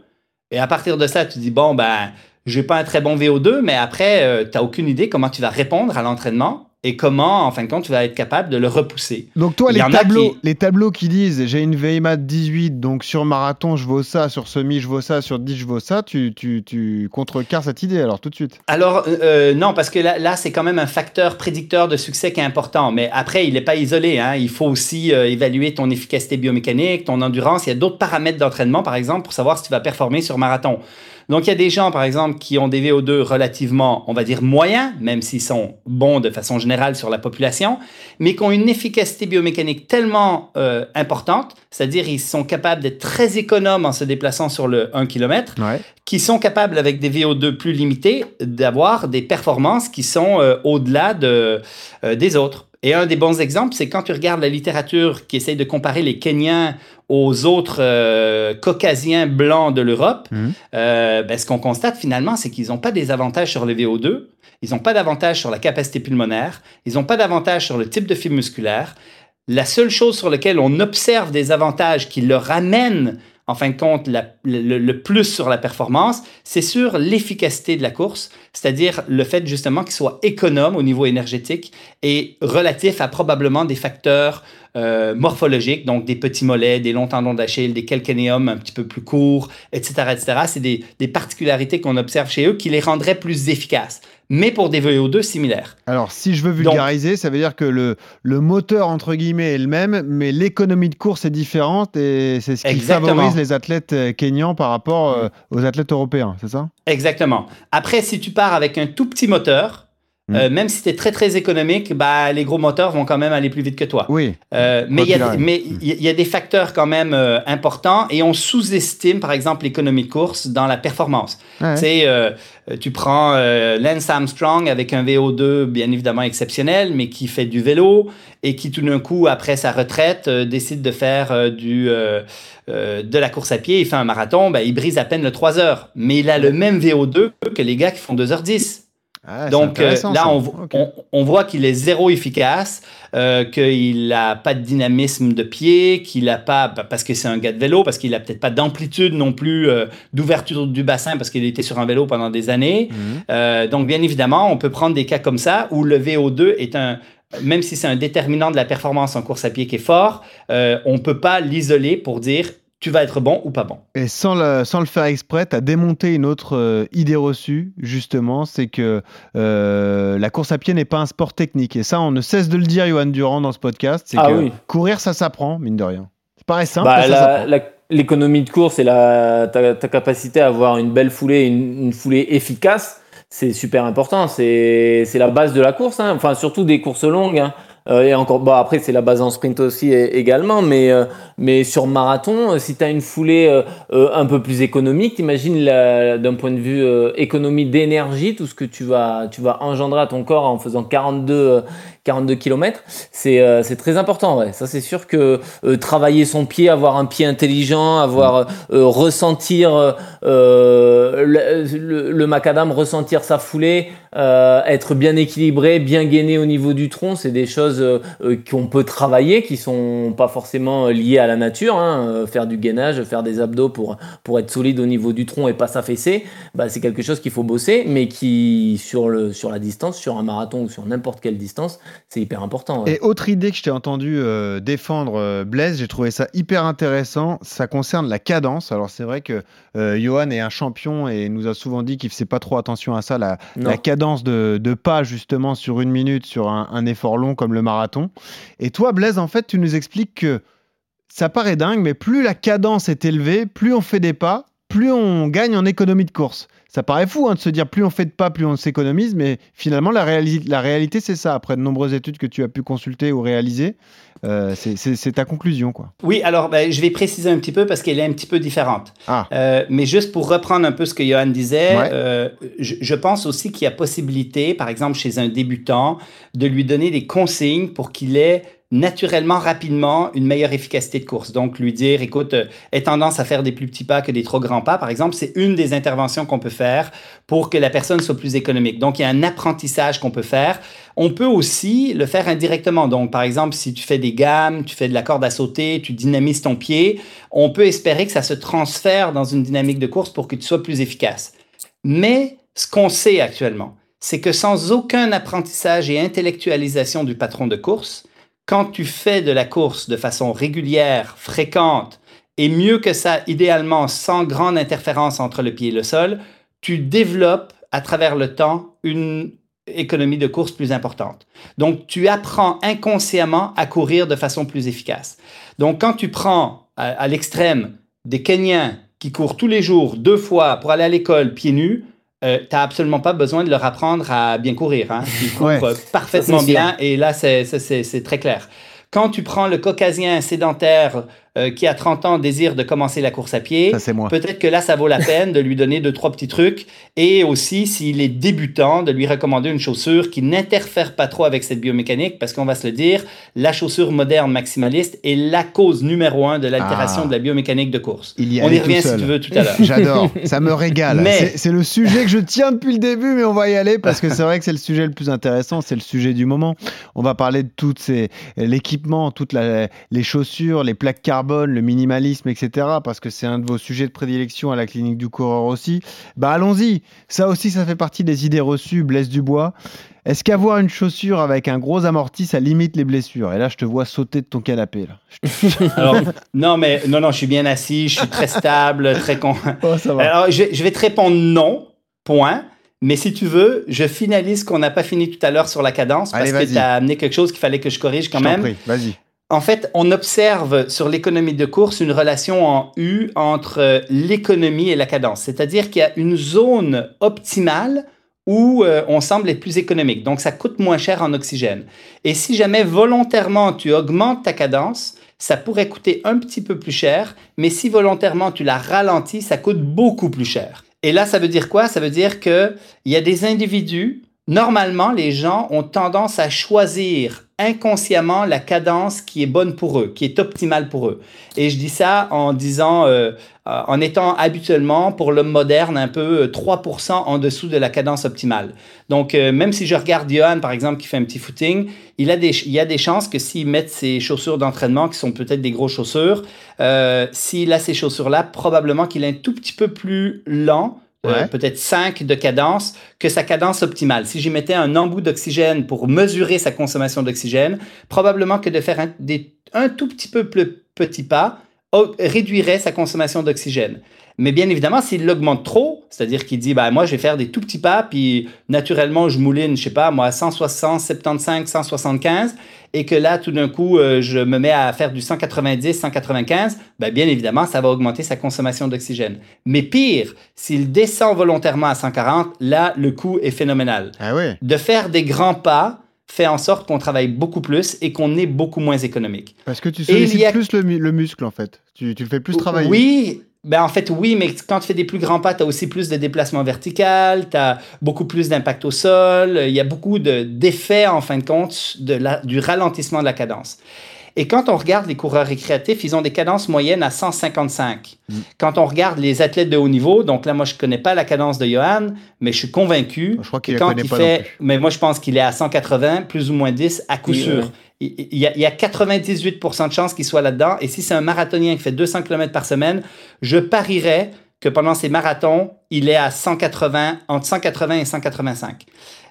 Et à partir de ça, tu dis, bon, ben, j'ai pas un très bon VO2, mais après, euh, tu n'as aucune idée comment tu vas répondre à l'entraînement et comment, en fin de compte, tu vas être capable de le repousser? Donc toi, les tableaux, les tableaux qui disent j'ai une VMA de 18, donc sur marathon je vaux ça, sur semi je vaux ça, sur 10 je vaux ça, tu, tu, tu contrecarres cette idée alors tout de suite Alors euh, euh, non, parce que là, là c'est quand même un facteur prédicteur de succès qui est important, mais après il n'est pas isolé. Hein. Il faut aussi euh, évaluer ton efficacité biomécanique, ton endurance. Il y a d'autres paramètres d'entraînement, par exemple, pour savoir si tu vas performer sur marathon. Donc, il y a des gens, par exemple, qui ont des VO2 relativement, on va dire, moyens, même s'ils sont bons de façon générale sur la population, mais qui ont une efficacité biomécanique tellement euh, importante, c'est-à-dire ils sont capables d'être très économes en se déplaçant sur le 1 km, qui sont capables, avec des VO2 plus limités, d'avoir des performances qui sont euh, au-delà de, euh, des autres. Et un des bons exemples, c'est quand tu regardes la littérature qui essaye de comparer les Kenyans aux autres euh, caucasiens blancs de l'Europe, mhm. euh, ben, ce qu'on constate finalement, c'est qu'ils n'ont pas des avantages sur le VO2, ils n'ont pas d'avantages sur la capacité pulmonaire, ils n'ont pas d'avantages sur le type de fibre musculaire. La seule chose sur laquelle on observe des avantages qui leur amènent en fin de compte, le, plus sur la performance, c'est sur l'efficacité de la course, c'est-à-dire le fait justement qu'il soit économe au niveau énergétique et relatif à probablement des facteurs euh, morphologiques, donc des petits mollets, des longs tendons d'Achille, des calcanéums un petit peu plus courts, etc. etc. C'est des, des particularités qu'on observe chez eux qui les rendraient plus efficaces mais pour des VO2 similaires. Alors, si je veux vulgariser, ça veut dire que le, le moteur, entre guillemets, est le même, mais l'économie de course est différente et c'est ce qui favorise les athlètes euh, kenyans par rapport euh, aux athlètes européens, c'est ça? Exactement. Après, si tu pars avec un tout petit moteur, hmm. euh, même si tu es très très économique, bah, les gros moteurs vont quand même aller plus vite que toi. Oui. mais il y, y, a des facteurs quand même importants et on sous-estime par exemple l'économie de course dans la performance. Euh, tu prends euh, Lance Armstrong avec un VO2 bien évidemment exceptionnel, mais qui fait du vélo et qui tout d'un coup, après sa retraite, euh, décide de faire du, de la course à pied, il fait un marathon, ben, il brise à peine le 3 heures. Mais il a le même VO2 que les gars qui font 2h10. Ah, Donc euh, là, on, voit qu'il est zéro efficace, euh, qu'il n'a pas de dynamisme de pied, qu'il n'a pas, parce que c'est un gars de vélo, parce qu'il n'a peut-être pas d'amplitude non plus euh, d'ouverture du bassin, parce qu'il était sur un vélo pendant des années. Mhm. donc bien évidemment, on peut prendre des cas comme ça où le VO2 est un, même si c'est un déterminant de la performance en course à pied qui est fort, on ne peut pas l'isoler pour dire tu vas être bon ou pas bon. Et sans le, sans le faire exprès, tu as démonté une autre euh, idée reçue, justement, c'est que euh, la course à pied n'est pas un sport technique. Et ça, on ne cesse de le dire, Johan Durand, dans ce podcast. C'est ah que courir, ça s'apprend, mine de rien. C'est pareil simple. Bah, l'économie de course et la, ta, capacité à avoir une belle foulée, une, foulée efficace, c'est super important. C'est la base de la course. Hein. Enfin, surtout des courses longues. Hein. Euh, et encore, bah après c'est la base en sprint aussi également, mais euh, mais sur marathon, si tu as une foulée un peu plus économique, t'imagines d'un point de vue économie d'énergie, tout ce que tu vas tu vas engendrer à ton corps en faisant 42 42 km, c'est c'est très important. Ça c'est sûr que travailler son pied, avoir un pied intelligent, avoir ressentir le, macadam, ressentir sa foulée, être bien équilibré, bien gainé au niveau du tronc, c'est des choses euh, euh, qu'on peut travailler, qui sont pas forcément liées à la nature. Hein. Euh, faire du gainage, faire des abdos pour, être solide au niveau du tronc et pas s'affaisser, bah, c'est quelque chose qu'il faut bosser, mais qui, sur la distance, sur un marathon ou sur n'importe quelle distance, c'est hyper important. Et autre idée que je t'ai entendu défendre, Blaise, j'ai trouvé ça hyper intéressant, ça concerne la cadence. Alors c'est vrai que Johan est un champion et nous a souvent dit qu'il faisait pas trop attention à ça, la, la cadence de, de, pas justement sur une minute sur un, un effort long comme le marathon. Et toi, Blaise, en fait, tu nous expliques que ça paraît dingue, mais plus la cadence est élevée, plus on fait des pas, plus on gagne en économie de course. Ça paraît fou hein, de se dire plus on fait de pas, plus on s'économise, mais finalement la, la réalité c'est ça. Après de nombreuses études que tu as pu consulter ou réaliser, euh, c'est ta conclusion quoi. Oui, alors ben, je vais préciser un petit peu parce qu'elle est un petit peu différente. Ah. Euh, mais juste pour reprendre un peu ce que Johan disait, euh, je, je, pense aussi qu'il y a possibilité, par exemple chez un débutant, de lui donner des consignes pour qu'il ait naturellement, rapidement, une meilleure efficacité de course. Donc, lui dire, écoute, euh, aie tendance à faire des plus petits pas que des trop grands pas, par exemple, c'est une des interventions qu'on peut faire pour que la personne soit plus économique. Donc, il y a un apprentissage qu'on peut faire. On peut aussi le faire indirectement. Donc, par exemple, si tu fais des gammes, tu fais de la corde à sauter, tu dynamises ton pied, on peut espérer que ça se transfère dans une dynamique de course pour que tu sois plus efficace. Mais ce qu'on sait actuellement, c'est que sans aucun apprentissage et intellectualisation du patron de course, quand tu fais de la course de façon régulière, fréquente, et mieux que ça, idéalement sans grande interférence entre le pied et le sol, tu développes à travers le temps une économie de course plus importante. Donc, tu apprends inconsciemment à courir de façon plus efficace. Donc, quand tu prends à, l'extrême des Kenyans qui courent tous les jours deux fois pour aller à l'école pieds nus, euh, tu n'as absolument pas besoin de leur apprendre à bien courir. Hein. Ils courent parfaitement bien et là, c'est très clair. Quand tu prends le caucasien sédentaire euh, qui a 30 ans désire de commencer la course à pied, peut-être que là, ça vaut la peine de lui donner deux, trois petits trucs. Et aussi, s'il est débutant, de lui recommander une chaussure qui n'interfère pas trop avec cette biomécanique, parce qu'on va se le dire, la chaussure moderne maximaliste est la cause numéro un de l'altération ah. de la biomécanique de course. Il y on y revient si tu veux tout à l'heure. J'adore, ça me régale. Mais... C'est le sujet que je tiens depuis le début, mais on va y aller parce que c'est vrai que c'est le sujet le plus intéressant, c'est le sujet du moment. On va parler de toutes ces l'équipement, toutes les chaussures, les plaques carbone le minimalisme, etc., parce que c'est un de vos sujets de prédilection à la clinique du coureur aussi, bah allons-y. Ça aussi, ça fait partie des idées reçues, Blaise Dubois. Est-ce qu'avoir une chaussure avec un gros amorti, ça limite les blessures? Et là, je te vois sauter de ton canapé. Alors, non, mais non, non, je suis bien assis, je suis très stable, très con. Oh, Alors, je, je vais te répondre non, point. Mais si tu veux, je finalise qu'on n'a pas fini tout à l'heure sur la cadence parce que tu as amené quelque chose qu'il fallait que je corrige quand je même. Vas-y. En fait, on observe sur l'économie de course une relation en U entre euh, l'économie et la cadence. C'est-à-dire qu'il y a une zone optimale où euh, on semble être plus économique. Donc, ça coûte moins cher en oxygène. Et si jamais volontairement tu augmentes ta cadence, ça pourrait coûter un petit peu plus cher, mais si volontairement tu la ralentis, ça coûte beaucoup plus cher. Et là, ça veut dire quoi? Ça veut dire qu'il y a des individus, normalement, les gens ont tendance à choisir inconsciemment la cadence qui est bonne pour eux, qui est optimale pour eux. Et je dis ça en disant, euh, euh, en étant habituellement pour l'homme moderne un peu 3% euh, en dessous de la cadence optimale. Donc même si je regarde Johan par exemple qui fait un petit footing, il, a des, il y a des chances que s'il met ses chaussures d'entraînement qui sont peut-être des grosses chaussures, s'il a ces chaussures-là, probablement qu'il est un tout petit peu plus lent euh, peut-être 5 de cadence, que sa cadence optimale. Si j'y mettais un embout d'oxygène pour mesurer sa consommation d'oxygène, probablement que de faire un, des, un tout petit peu plus petit pas réduirait sa consommation d'oxygène. Mais bien évidemment, s'il l'augmente trop, c'est-à-dire qu'il dit, bah, moi, je vais faire des tout petits pas, puis naturellement, je mouline, je sais pas, moi, 160, 75, 175, et que là, tout d'un coup, euh, je me mets à faire du 190, 195, ben, bien évidemment, ça va augmenter sa consommation d'oxygène. Mais pire, s'il descend volontairement à 140, là, le coût est phénoménal. Ah oui. De faire des grands pas fait en sorte qu'on travaille beaucoup plus et qu'on est beaucoup moins économique. Parce que tu sollicites plus le, le, muscle, en fait. Tu, tu le fais plus travailler. Oui, ben en fait, oui, mais quand tu fais des plus grands pas, tu as aussi plus de déplacement vertical, tu as beaucoup plus d'impact au sol, il y a beaucoup d'effets, en fin de compte, de la, du ralentissement de la cadence. Et quand on regarde les coureurs récréatifs, ils ont des cadences moyennes à 155. Mm. Quand on regarde les athlètes de haut niveau, donc là, moi, je connais pas la cadence de Johan, mais je suis convaincu je crois qu'il quand il pas fait, mais moi, je pense qu'il est à 180, plus ou moins 10, à coup sûr. Il, y a, il y a 98% de chances qu'il soit là-dedans. Et si c'est un marathonien qui fait 200 km par semaine, je parierais que pendant ses marathons, il est à 180, entre 180 et 185.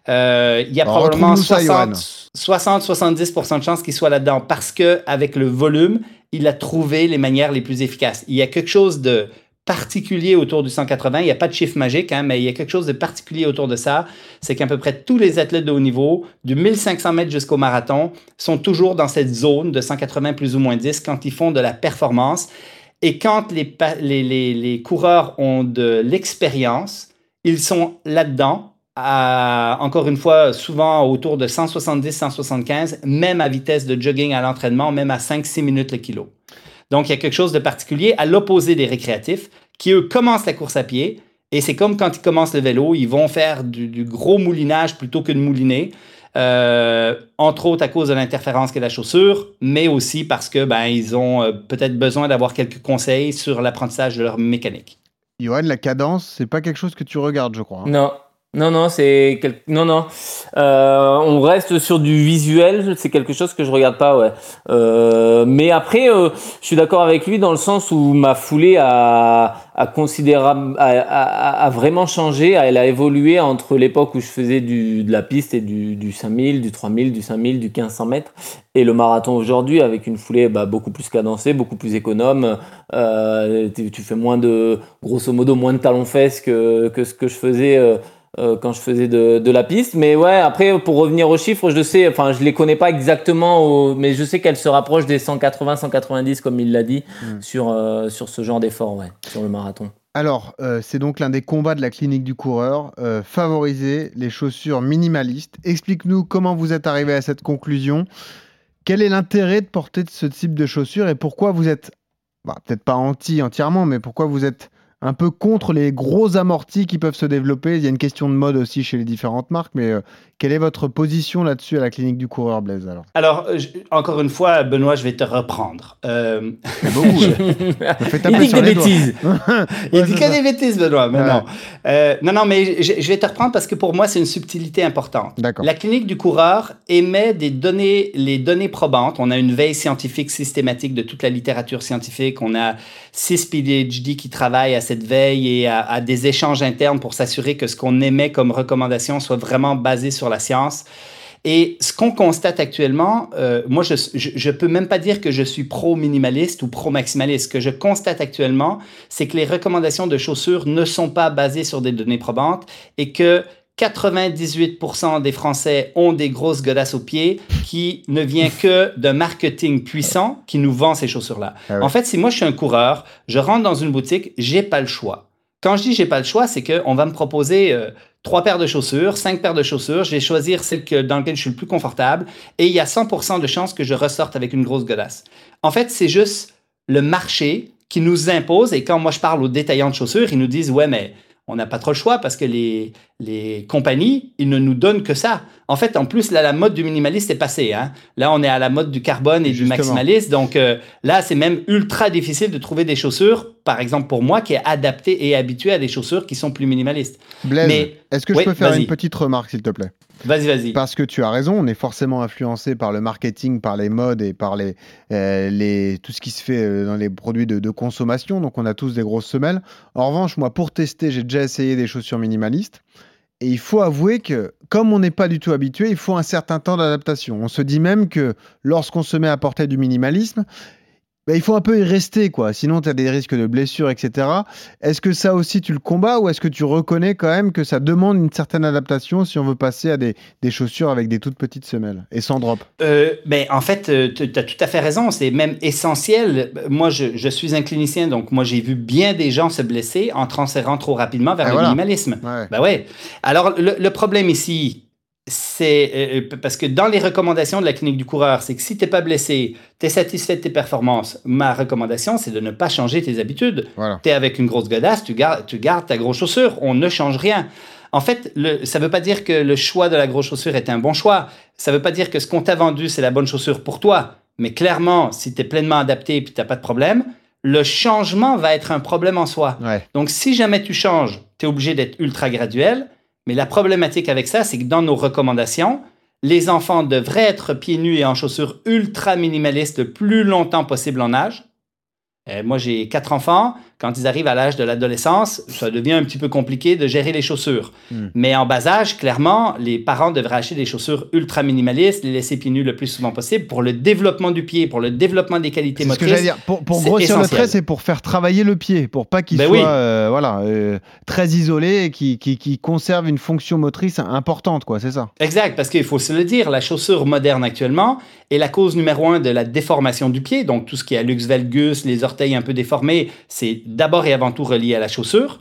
Euh, il y a probablement 60-70% de chances qu'il soit là-dedans parce que avec le volume, il a trouvé les manières les plus efficaces. Il y a quelque chose de particulier autour du 180. Il n'y a pas de chiffre magique, hein, mais il y a quelque chose de particulier autour de ça. C'est qu'à peu près tous les athlètes de haut niveau, du 1500 mètres jusqu'au marathon, sont toujours dans cette zone de 180 plus ou moins 10 quand ils font de la performance. Et quand les, les, les coureurs ont de l'expérience, ils sont là-dedans encore une fois, souvent autour de 170-175, même à vitesse de jogging à l'entraînement, même à 5-6 minutes le kilo. Donc, il y a quelque chose de particulier à l'opposé des récréatifs qui, eux, commencent la course à pied. Et c'est comme quand ils commencent le vélo, ils vont faire du, gros moulinage plutôt que de mouliner. Euh, entre autres à cause de l'interférence qu'est la chaussure, mais aussi parce que ben, ils ont euh, peut-être besoin d'avoir quelques conseils sur l'apprentissage de leur mécanique. Johan, la cadence, c'est pas quelque chose que tu regardes, je crois. Hein. Non, non, non, c'est non, non. Euh, on reste sur du visuel. C'est quelque chose que je regarde pas, ouais. Euh, mais après, euh, je suis d'accord avec lui dans le sens où ma foulée a, a considérable, a, a, vraiment changé. Elle a évolué entre l'époque où je faisais du, de la piste et du, du 5000, du 3000, du 5000, du 1500 mètres, et le marathon aujourd'hui avec une foulée bah, beaucoup plus cadencée, beaucoup plus économe. Euh, tu, fais moins de, grosso modo, moins de talons-fesses que, que ce que je faisais. Euh, quand je faisais de, de, la piste. Mais ouais, après, pour revenir aux chiffres, je sais, enfin, je les connais pas exactement, mais je sais qu'elle se rapproche des 180, 190, comme il l'a dit, hmm. sur, euh, sur ce genre d'effort, ouais, sur le marathon. Alors, euh, c'est donc l'un des combats de la clinique du coureur, favoriser les chaussures minimalistes. Explique-nous comment vous êtes arrivé à cette conclusion. Quel est l'intérêt de porter ce type de chaussures et pourquoi vous êtes, bah, peut-être pas anti entièrement, mais pourquoi vous êtes un peu contre les gros amortis qui peuvent se développer. Il y a une question de mode aussi chez les différentes marques, mais euh, quelle est votre position là-dessus à la clinique du coureur, Blaise Alors, alors encore une fois, Benoît, je vais te reprendre. Euh... Beaucoup, Il dit des bêtises. Il dit que des bêtises, Benoît. Mais non. Euh, non, non, mais je, je, vais te reprendre parce que pour moi, c'est une subtilité importante. La clinique du coureur émet des données, les données probantes. On a une veille scientifique systématique de toute la littérature scientifique. On a six PhD qui travaillent à cette cette veille et à, des échanges internes pour s'assurer que ce qu'on émet comme recommandation soit vraiment basé sur la science. Et ce qu'on constate actuellement, euh, moi, je ne peux même pas dire que je suis pro-minimaliste ou pro-maximaliste. Ce que je constate actuellement, c'est que les recommandations de chaussures ne sont pas basées sur des données probantes et que 98% des Français ont des grosses godasses aux pieds qui ne vient que d'un marketing puissant qui nous vend ces chaussures-là. Ah en fait, si moi je suis un coureur, je rentre dans une boutique, j'ai pas le choix. Quand je dis j'ai pas le choix, c'est qu'on va me proposer euh, trois paires de chaussures, cinq paires de chaussures, je vais choisir celle dans laquelle je suis le plus confortable. Et il y a 100% de chances que je ressorte avec une grosse godasse. En fait, c'est juste le marché qui nous impose. Et quand moi je parle aux détaillants de chaussures, ils nous disent ouais mais on n'a pas trop le choix parce que les, les compagnies, ils ne nous donnent que ça. En fait, en plus, là, la mode du minimaliste est passée. Hein. Là, on est à la mode du carbone et du maximaliste. Donc euh, là, c'est même ultra difficile de trouver des chaussures, par exemple pour moi, qui est adapté et habitué à des chaussures qui sont plus minimalistes. Blaise, est-ce que je peux faire une petite remarque, s'il te plaît? Vas-y, vas-y. Parce que tu as raison, on est forcément influencé par le marketing, par les modes et par les, euh, tout ce qui se fait euh, dans les produits de, de, consommation. Donc, on a tous des grosses semelles. En revanche, moi, pour tester, j'ai déjà essayé des chaussures minimalistes. Et il faut avouer que, comme on n'est pas du tout habitué, il faut un certain temps d'adaptation. On se dit même que lorsqu'on se met à porter du minimalisme, bah, il faut un peu y rester, quoi. Sinon, tu as des risques de blessures, etc. Est-ce que ça aussi, tu le combats ou est-ce que tu reconnais quand même que ça demande une certaine adaptation si on veut passer à des, des chaussures avec des toutes petites semelles et sans drop? Euh, ben, En fait, euh, tu as tout à fait raison. C'est même essentiel. Moi, je, je, suis un clinicien, donc moi, j'ai vu bien des gens se blesser en transférant trop rapidement vers ah, le minimalisme. Ben ouais. Alors, le, le problème ici, c'est euh, euh, parce que dans les recommandations de la clinique du coureur, c'est que si tu n'es pas blessé, tu es satisfait de tes performances, ma recommandation, c'est de ne pas changer tes habitudes. Tu es avec une grosse godasse, tu gardes, tu gardes ta grosse chaussure, on ne change rien. En fait, le, ça ne veut pas dire que le choix de la grosse chaussure est un bon choix. Ça ne veut pas dire que ce qu'on t'a vendu, c'est la bonne chaussure pour toi. Mais clairement, si tu es pleinement adapté et que tu n'as pas de problème, le changement va être un problème en soi. Donc, si jamais tu changes, tu es obligé d'être ultra graduel. Mais la problématique avec ça, c'est que dans nos recommandations, les enfants devraient être pieds nus et en chaussures ultra minimalistes le plus longtemps possible en âge. Euh, moi, j'ai quatre enfants. Quand ils arrivent à l'âge de l'adolescence, ça devient un petit peu compliqué de gérer les chaussures. Hmm. Mais en bas âge, clairement, les parents devraient acheter des chaussures ultra minimalistes, les laisser pieds nus le plus souvent possible pour le développement du pied, pour le développement des qualités motrices. Ce que dire. Pour, pour grossir le trait, c'est pour faire travailler le pied, pour pas qu'il ben soit euh, voilà, euh, très isolé et qui, qui, qui, conserve une fonction motrice importante, quoi. C'est ça? Exact, parce qu'il faut se le dire, la chaussure moderne actuellement est la cause numéro un de la déformation du pied. Donc tout ce qui est lux valgus, les orteils un peu déformés, c'est d'abord et avant tout relié à la chaussure.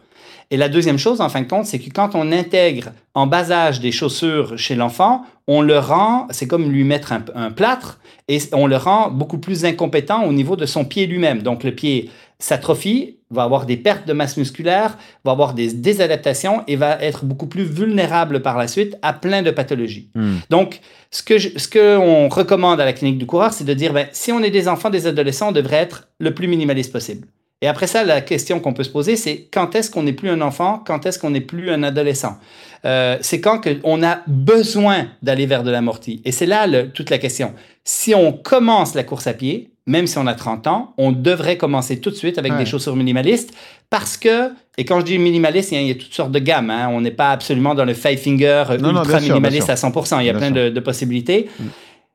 Et la deuxième chose, en fin de compte, c'est que quand on intègre en bas âge des chaussures chez l'enfant, on le rend, c'est comme lui mettre un, plâtre, et on le rend beaucoup plus incompétent au niveau de son pied lui-même. Donc le pied s'atrophie, va avoir des pertes de masse musculaire, va avoir des désadaptations et va être beaucoup plus vulnérable par la suite à plein de pathologies. Hmm. Donc, ce que ce recommande à la clinique du coureur, c'est de dire, ben, si on est des enfants, des adolescents, on devrait être le plus minimaliste possible. Et après ça, la question qu'on peut se poser, c'est quand est-ce qu'on n'est plus un enfant, quand est-ce qu'on n'est plus un adolescent? Euh, C'est quand on a besoin d'aller vers de l'amorti. Et c'est là toute la question. Si on commence la course à pied, même si on a 30 ans, on devrait commencer tout de suite avec des chaussures minimalistes parce que, et quand je dis minimaliste, il y a, toutes sortes de gammes. Hein. On n'est pas absolument dans le five finger ultra minimaliste à 100%. Il y a plein de, possibilités. Mm.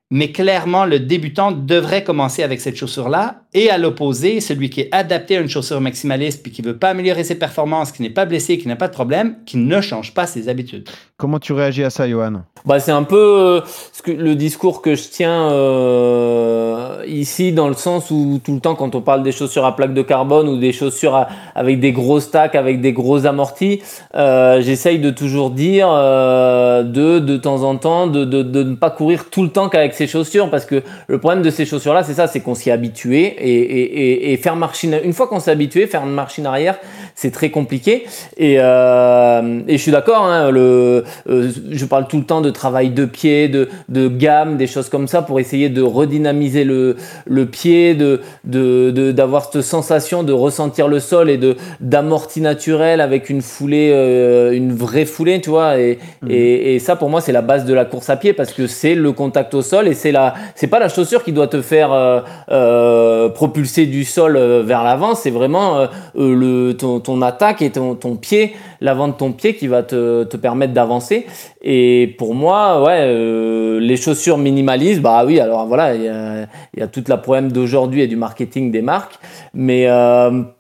Mais clairement, le débutant devrait commencer avec cette chaussure-là. Et à l'opposé, celui qui est adapté à une chaussure maximaliste, puis qui veut pas améliorer ses performances, qui n'est pas blessé, qui n'a pas de problème, qui ne change pas ses habitudes. Comment tu réagis à ça, Johan? Bah, C'est un peu euh, ce que, le discours que je tiens euh, ici, dans le sens où tout le temps, quand on parle des chaussures à plaque de carbone ou des chaussures avec des gros stacks, avec des gros amortis, euh, j'essaye de toujours dire de, de temps en temps, de, de, de ne pas courir tout le temps qu'avec ces chaussures parce que le problème de ces chaussures là c'est ça c'est qu'on s'y est habitué et, et, faire marche une fois qu'on s'est habitué faire une marche en arrière c'est très compliqué. Et, euh, et je suis d'accord hein, le euh, je parle tout le temps de travail de pied de, de gamme des choses comme ça pour essayer de redynamiser le, le pied de d'avoir de, cette sensation de ressentir le sol et de d'amorti naturel avec une foulée euh, une vraie foulée tu vois. Et, mmh. et, et ça pour moi c'est la base de la course à pied parce que c'est le contact au sol et c'est la, c'est pas la chaussure qui doit te faire propulser du sol vers l'avant, c'est vraiment le ton, ton, attaque et ton, ton pied, l'avant de ton pied qui va te, te permettre d'avancer. Et pour moi, ouais, les chaussures minimalistes, bah oui, alors voilà, il y a, y a toute la problème d'aujourd'hui et du marketing des marques, mais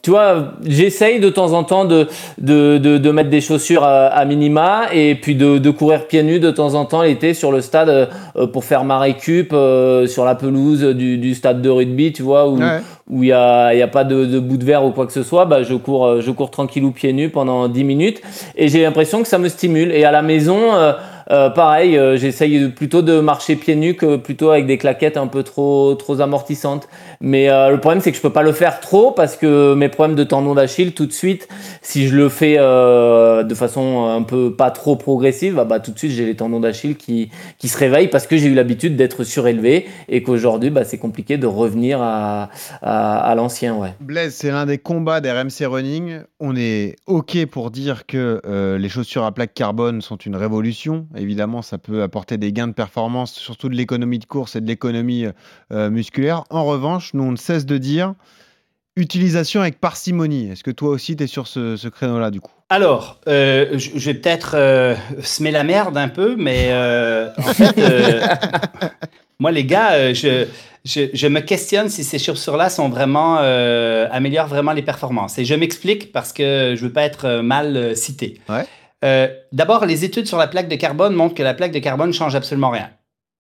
tu vois, j'essaye de temps en temps de, de, de, de mettre des chaussures à, minima et puis de, de courir pieds nus de temps en temps l'été sur le stade pour faire ma récup euh, sur la pelouse du, stade de rugby, tu vois, où il n'y a, y a pas de, bout de verre ou quoi que ce soit, bah, je cours, euh, je cours tranquillou pieds nus pendant 10 minutes et j'ai l'impression que ça me stimule. Et à la maison, euh, euh, pareil, euh, j'essaye plutôt de marcher pieds nus que plutôt avec des claquettes un peu trop, trop amortissantes. Mais euh, le problème, c'est que je peux pas le faire trop parce que mes problèmes de tendon d'Achille, tout de suite, si je le fais de façon un peu pas trop progressive, bah, bah tout de suite, j'ai les tendons d'Achille qui, qui se réveillent parce que j'ai eu l'habitude d'être surélevé et qu'aujourd'hui, bah, c'est compliqué de revenir à, à, l'ancien. Ouais. Blaise, c'est l'un des combats des RMC Running. On est OK pour dire que les chaussures à plaque carbone sont une révolution Évidemment, ça peut apporter des gains de performance, surtout de l'économie de course et de l'économie euh, musculaire. En revanche, nous, on ne cesse de dire utilisation avec parcimonie. Est-ce que toi aussi, tu es sur ce, créneau-là, du coup? Alors, euh, je vais peut-être euh, semer la merde un peu, mais en fait, moi, les gars, je, je, me questionne si ces chaussures-là sont vraiment améliorent vraiment les performances. Et je m'explique parce que je veux pas être mal cité. Ouais. Euh, d'abord, les études sur la plaque de carbone montrent que la plaque de carbone change absolument rien.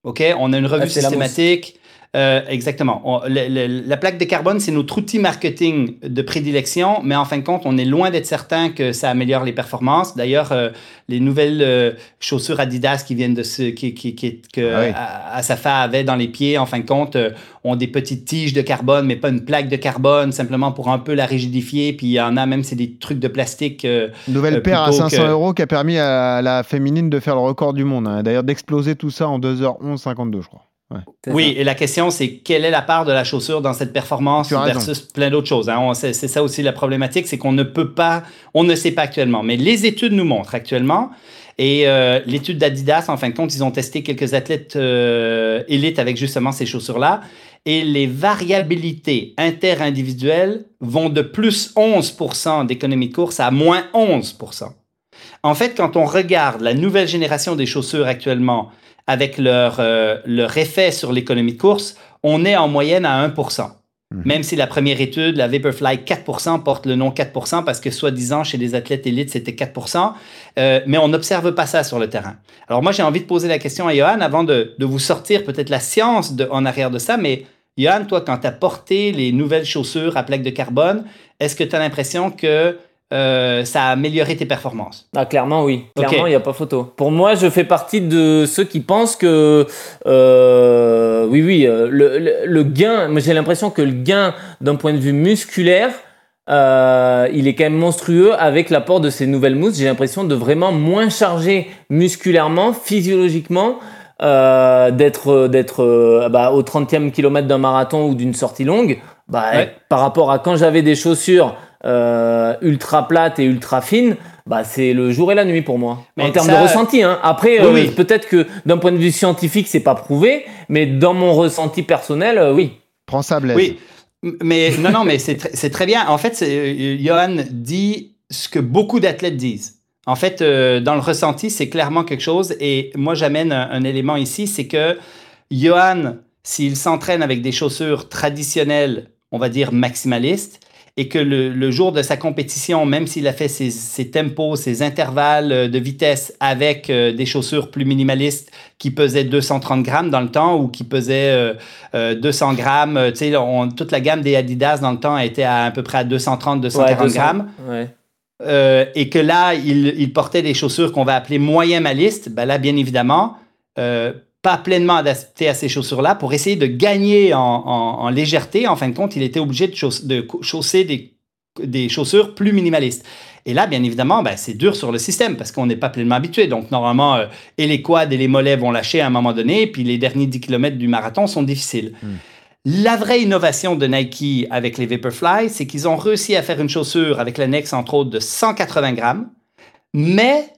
OK? On a une revue ah, systématique. Euh, exactement. la plaque de carbone, c'est notre outil marketing de prédilection, mais en fin de compte, on est loin d'être certain que ça améliore les performances. D'ailleurs, euh, les nouvelles euh, chaussures Adidas qui viennent de ce qui, qui, qui que ah Asafa avait dans les pieds, en fin de compte, ont des petites tiges de carbone, mais pas une plaque de carbone, simplement pour un peu la rigidifier. Puis il y en a même, c'est des trucs de plastique. Nouvelle paire à 500 euros qui a permis à la féminine de faire le record du monde. Hein. D'ailleurs, d'exploser tout ça en 2h11 52, je crois. Oui, et la question, c'est quelle est la part de la chaussure dans cette performance versus plein d'autres choses. Hein? C'est ça aussi la problématique, c'est qu'on ne peut pas, on ne sait pas actuellement. Mais les études nous montrent actuellement, et euh, l'étude d'Adidas, en fin de compte, ils ont testé quelques athlètes euh, élites avec justement ces chaussures-là, et les variabilités interindividuelles vont de plus 11% d'économie de course à moins 11%. En fait, quand on regarde la nouvelle génération des chaussures actuellement, avec leur, euh, leur effet sur l'économie de course, on est en moyenne à 1%. Mhm. Même si la première étude, la Vaporfly 4%, porte le nom 4% parce que soi-disant chez les athlètes élites, c'était 4%, euh, mais on n'observe pas ça sur le terrain. Alors moi, j'ai envie de poser la question à Johan avant de, de vous sortir peut-être la science de, en arrière de ça, mais Johan, toi, quand tu as porté les nouvelles chaussures à plaque de carbone, est-ce que tu as l'impression que euh, ça a amélioré tes performances ah, Clairement, oui. Clairement, il n'y a pas photo. Pour moi, je fais partie de ceux qui pensent que, euh, oui, oui, euh, le, gain, j'ai l'impression que le gain d'un point de vue musculaire, il est quand même monstrueux avec l'apport de ces nouvelles mousses. J'ai l'impression de vraiment moins charger musculairement, physiologiquement, d'être d'être bah, au 30e kilomètre d'un marathon ou d'une sortie longue. Bah, Par rapport à quand j'avais des chaussures euh, ultra plate et ultra fine, bah, c'est le jour et la nuit pour moi. en termes de ressenti. Hein. Après, euh, peut-être que d'un point de vue scientifique, c'est pas prouvé, mais dans mon ressenti personnel, euh, oui. Prends ça, Blaise. Oui, mais non, non, mais c'est très bien. En fait, Johan dit ce que beaucoup d'athlètes disent. En fait, dans le ressenti, c'est clairement quelque chose. Et moi, j'amène un, élément ici, c'est que Johan, s'il s'entraîne avec des chaussures traditionnelles, on va dire maximalistes, et que le, jour de sa compétition, même s'il a fait ses, tempos, ses intervalles euh, de vitesse avec euh, des chaussures plus minimalistes qui pesaient 230 grammes dans le temps ou qui pesaient 200 euh, grammes, tu sais, toute la gamme des Adidas dans le temps était à, à peu près à 230, 240 grammes. et que là, il, portait des chaussures qu'on va appeler moyen maliste, ben là, bien évidemment, pas pleinement adapté à ces chaussures-là, pour essayer de gagner en, légèreté, en fin de compte, il était obligé de, chausser des, chaussures plus minimalistes. Et là, bien évidemment, ben, c'est dur sur le système parce qu'on n'est pas pleinement habitué. Donc, normalement, euh, et les quads et les mollets vont lâcher à un moment donné, puis les derniers 10 km du marathon sont difficiles. Hmm. La vraie innovation de Nike avec les Vaporfly, c'est qu'ils ont réussi à faire une chaussure avec l'annexe, entre autres, de 180 grammes, mais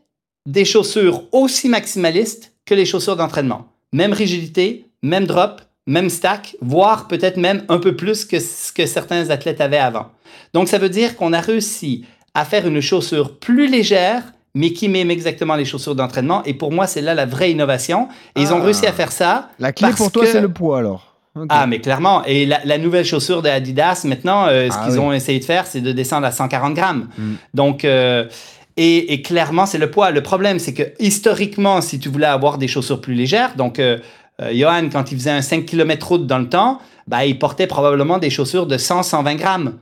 des chaussures aussi maximalistes que les chaussures d'entraînement. Même rigidité, même drop, même stack, voire peut-être même un peu plus que ce que certains athlètes avaient avant. Donc ça veut dire qu'on a réussi à faire une chaussure plus légère, mais qui mime exactement les chaussures d'entraînement. Et pour moi, c'est là la vraie innovation. Et ils ont ah. réussi à faire ça. La clé pour toi, c'est le poids alors. Ah, mais clairement. Et la, nouvelle chaussure de Adidas, maintenant, euh, ce ah qu'ils ont essayé de faire, c'est de descendre à 140 grammes. Hmm. Donc, euh, et, clairement, c'est le poids. Le problème, c'est que historiquement, si tu voulais avoir des chaussures plus légères, donc euh, euh, Johan, quand il faisait un 5 km route dans le temps, bah, il portait probablement des chaussures de 100-120 grammes.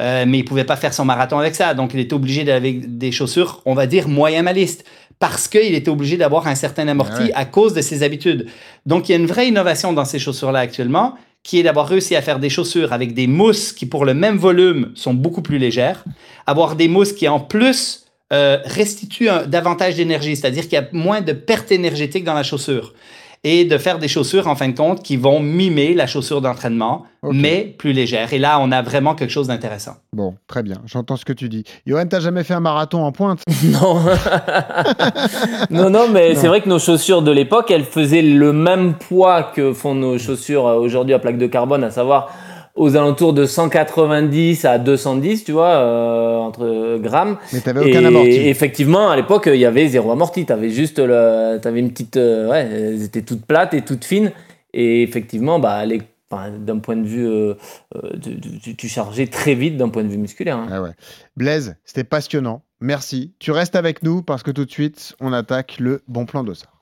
Euh, mais il pouvait pas faire son marathon avec ça. Donc, il était obligé d'avoir des chaussures, on va dire, moyen maliste. Parce qu'il était obligé d'avoir un certain amorti à cause de ses habitudes. Donc, il y a une vraie innovation dans ces chaussures-là actuellement, qui est d'avoir réussi à faire des chaussures avec des mousses qui, pour le même volume, sont beaucoup plus légères. Avoir des mousses qui, en plus, euh, restitue davantage d'énergie, c'est-à-dire qu'il y a moins de perte énergétique dans la chaussure. Et de faire des chaussures, en fin de compte, qui vont mimer la chaussure d'entraînement, mais plus légère. Et là, on a vraiment quelque chose d'intéressant. Bon, très bien, j'entends ce que tu dis. Johan, t'as jamais fait un marathon en pointe? Non. non, non, mais c'est vrai que nos chaussures de l'époque, elles faisaient le même poids que font nos chaussures euh, aujourd'hui à plaque de carbone, à savoir aux alentours de 190 à 210, tu vois, euh, entre grammes. Mais t'avais aucun amorti. Et effectivement, à l'époque, il y avait zéro amorti. T'avais juste le, t'avais une petite, euh, ouais, elles étaient toutes plates et toutes fines. Et effectivement, bah, les, d'un point de vue, euh, tu, chargeais très vite d'un point de vue musculaire. Hein. Ah ouais. Blaise, c'était passionnant. Merci. Tu restes avec nous parce que tout de suite, on attaque le bon plan d'Ossard.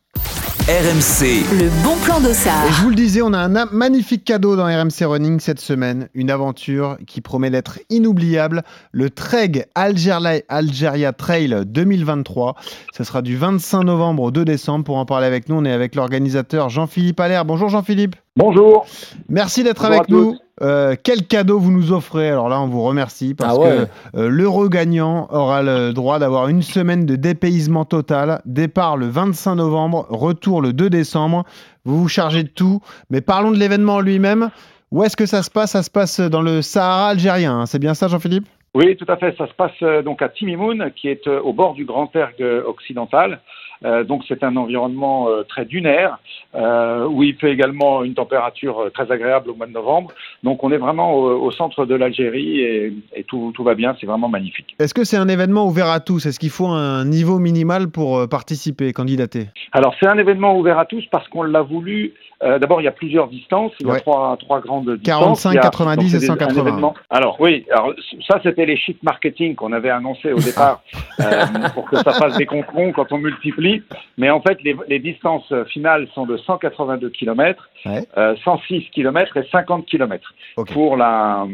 RMC. Le bon plan d'Ossard. Et je vous le disais, on a un magnifique cadeau dans RMC Running cette semaine. Une aventure qui promet d'être inoubliable. Le Treg Algeria, Algeria Trail 2023. Ce sera du 25 novembre au 2 décembre. Pour en parler avec nous, on est avec l'organisateur Jean-Philippe Allaire. Bonjour Jean-Philippe. Bonjour. Merci d'être avec nous. Euh, quel cadeau vous nous offrez Alors là, on vous remercie parce Ah ouais. que euh, l'euro gagnant aura le droit d'avoir une semaine de dépaysement total. Départ le 25 novembre, retour le 2 décembre. Vous vous chargez de tout. Mais parlons de l'événement en lui-même. Où est-ce que ça se passe? Ça se passe dans le Sahara algérien. hein. C'est bien ça, Jean-Philippe? Oui, tout à fait. Ça se passe euh, donc à Timimoun, qui est euh, au bord du Grand Erg occidental. Euh, donc c'est un environnement euh, très dunaire, euh, où il fait également une température très agréable au mois de novembre. Donc on est vraiment au, au centre de l'Algérie et, et tout, tout va bien, c'est vraiment magnifique. Est-ce que c'est un événement ouvert à tous? Est-ce qu'il faut un niveau minimal pour participer, candidater? Alors c'est un événement ouvert à tous parce qu'on l'a voulu. euh, D'abord, il y a plusieurs distances. Il y a Ouais. trois, trois grandes distances. 45, Il y a- 90 donc, c'est et des- un 180. événement- Alors oui, alors ça c'était les sheets marketing qu'on avait annoncé au départ euh, pour que ça fasse des controns quand on multiplie. Mais en fait, les, les distances finales sont de 182 km, Ouais. euh, 106 km et 50 km pour la,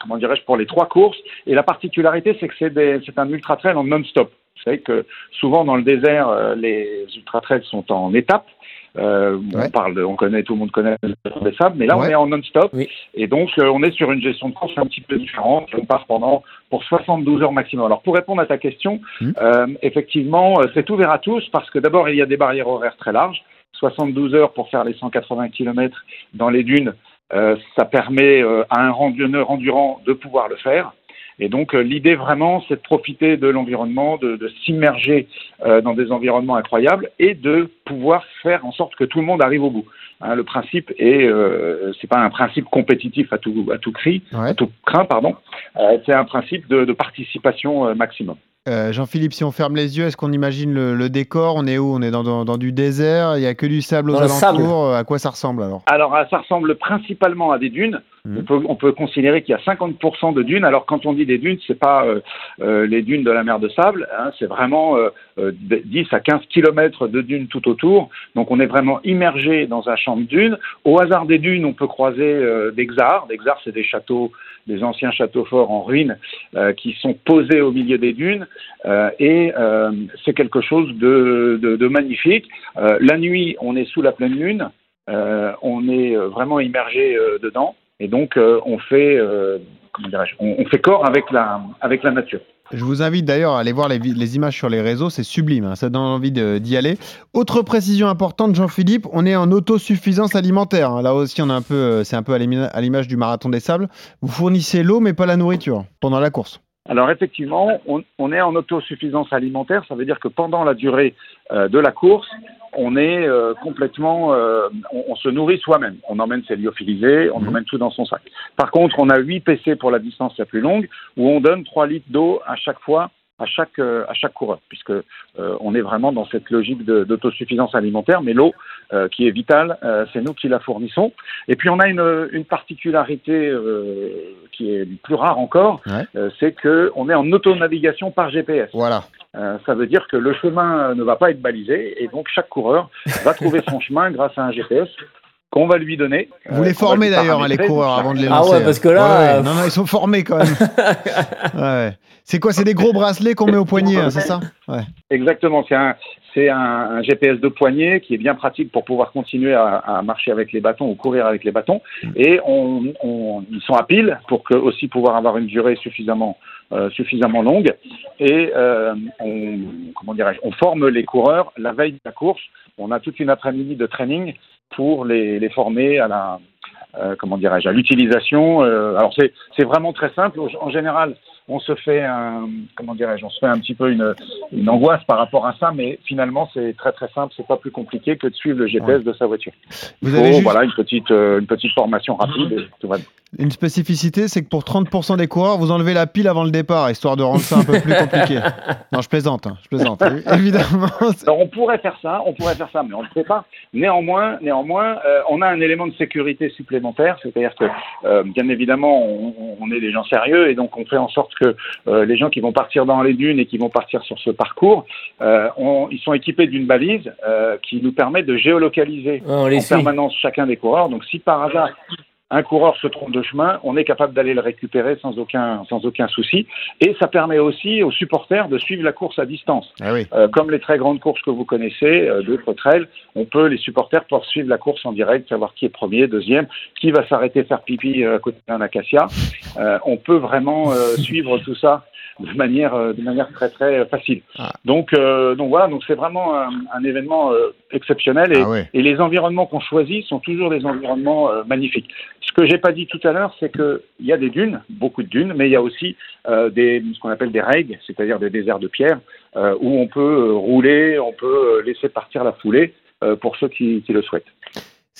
comment dirais-je, pour les trois courses. Et la particularité, c'est que c'est un ultra trail en non-stop. Vous savez que souvent dans le désert, euh, les ultra trails sont en étapes. Euh, Ouais. On parle, on connaît, tout le monde connaît le Tour des sables, mais là on est en non-stop. Oui. Et donc euh, on est sur une gestion de course un petit peu différente. On passe pendant pour 72 heures maximum. Alors pour répondre à ta question, Hmm. euh, effectivement, euh, c'est ouvert à tous parce que d'abord il y a des barrières horaires très larges. 72 heures pour faire les 180 km dans les dunes, euh, ça permet à un randonneur endurant de pouvoir le faire. Et donc euh, l'idée vraiment, c'est de profiter de l'environnement, de, de s'immerger euh, dans des environnements incroyables et de pouvoir faire en sorte que tout le monde arrive au bout. Hein, le principe est, euh, c'est pas un principe compétitif à tout à tout cri, Ouais. à tout craint, pardon. Euh, c'est un principe de, de participation euh, maximum. Euh, Jean-Philippe, si on ferme les yeux, est-ce qu'on imagine le, le décor? On est où? On est dans, dans- dans du désert, il n'y a que du sable aux sable. alentours? Euh, À quoi ça ressemble alors? Alors, ça ressemble principalement à des dunes. Mhm. On, peut, on peut considérer qu'il y a 50% de dunes. Alors, quand on dit des dunes, c'est pas euh, euh, les dunes de la mer de sable. hein, c'est vraiment euh, euh, 10 à 15 kilomètres de dunes tout autour. Donc, on est vraiment immergé dans un champ de dunes. Au hasard des dunes, on peut croiser euh, des xars. Des xars, c'est des châteaux, des anciens châteaux forts en ruine euh, qui sont posés au milieu des dunes. Euh, et euh, c'est quelque chose de, de, de magnifique. Euh, la nuit, on est sous la pleine lune. Euh, on est euh, vraiment immergé euh, dedans et donc euh, on fait euh, comment dirais-je on, on fait corps avec la avec la nature. Je vous invite d'ailleurs à aller voir les, images sur les réseaux, c'est sublime, hein, ça donne envie d'y aller. Autre précision importante, Jean-Philippe, on est en autosuffisance alimentaire. hein. Là aussi, on est un peu, euh, c'est un peu à l'image du marathon des sables. Vous fournissez l'eau, mais pas la nourriture pendant la course. Alors effectivement, on, on est en autosuffisance alimentaire, ça veut dire que pendant la durée euh, de la course, on est euh, complètement, euh, on, on se nourrit soi-même. On emmène ses lyophilisés, on emmène tout dans son sac. Par contre, on a 8 PC pour la distance la plus longue, où on donne 3 litres d'eau à chaque fois à chaque euh, à chaque coureur, puisque euh, on est vraiment dans cette logique d'autosuffisance alimentaire. Mais l'eau, euh, qui est vitale, c'est nous qui la fournissons. Et puis on a une, une particularité qui est plus rare encore, Ouais. c'est que on est en autonavigation par GPS. Voilà. Euh, ça veut dire que le chemin ne va pas être balisé et donc chaque coureur va trouver son chemin grâce à un GPS qu'on va lui donner. Vous euh, les va formez d'ailleurs, hein, les coureurs, avant de les Ah lancer. ouais, parce que là, Ouais, ouais. euh, Non, non, ils sont formés quand même. Ouais. C'est quoi C'est des gros bracelets qu'on met au poignet, hein, c'est ça? Ouais. Exactement, c'est un, c'est un, un GPS de poignée qui est bien pratique pour pouvoir continuer à, à marcher avec les bâtons ou courir avec les bâtons. Et on, on- ils sont à pile pour que aussi pouvoir avoir une durée suffisamment euh, suffisamment longue. Et euh, on, comment dirais-je, on forme les coureurs la veille de la course. On a toute une après-midi de training pour les, les former à la euh, comment dirais-je à l'utilisation. Euh, alors c'est c'est vraiment très simple. En général, on se fait un comment dirais-je, on se fait un petit peu une, une angoisse par rapport à ça, mais finalement c'est très très simple. C'est pas plus compliqué que de suivre le GPS de sa voiture. Vous avez juste- voilà une petite euh, une petite formation rapide. et tout va bien. Une spécificité, c'est que pour 30% des coureurs, vous enlevez la pile avant le départ, histoire de rendre ça un peu plus compliqué. Non, je plaisante, hein, je plaisante. Évidemment. Alors on pourrait faire ça, on pourrait faire ça, mais on ne le fait pas. Néanmoins, néanmoins, euh, on a un élément de sécurité supplémentaire, c'est-à-dire que, euh, bien évidemment, on, on est des gens sérieux et donc on fait en sorte que euh, les gens qui vont partir dans les dunes et qui vont partir sur ce parcours, euh, ils sont équipés d'une balise euh, qui nous permet de géolocaliser Ah, en permanence chacun des coureurs. Donc si par hasard un coureur se trompe de chemin, on est capable d'aller le récupérer sans aucun, sans aucun souci. Et ça permet aussi aux supporters de suivre la course à distance. Ah oui. Euh, comme les très grandes courses que vous connaissez, euh, d'autres trails, on peut, les supporters poursuivre la course en direct, savoir qui est premier, deuxième, qui va s'arrêter faire pipi euh, à côté d'un acacia. Euh, on peut vraiment euh, suivre tout ça de manière, euh, de manière très très facile. Ah. Donc, euh, donc voilà, donc c'est vraiment un, un événement euh, exceptionnel et, Ah ouais. et les environnements qu'on choisit sont toujours des environnements euh, magnifiques. Ce que j'ai pas dit tout à l'heure, c'est que il y a des dunes, beaucoup de dunes, mais il y a aussi euh, des, ce qu'on appelle des règles, c'est-à-dire des déserts de pierre, euh, où on peut euh, rouler, on peut euh, laisser partir la foulée euh, pour ceux qui, qui le souhaitent.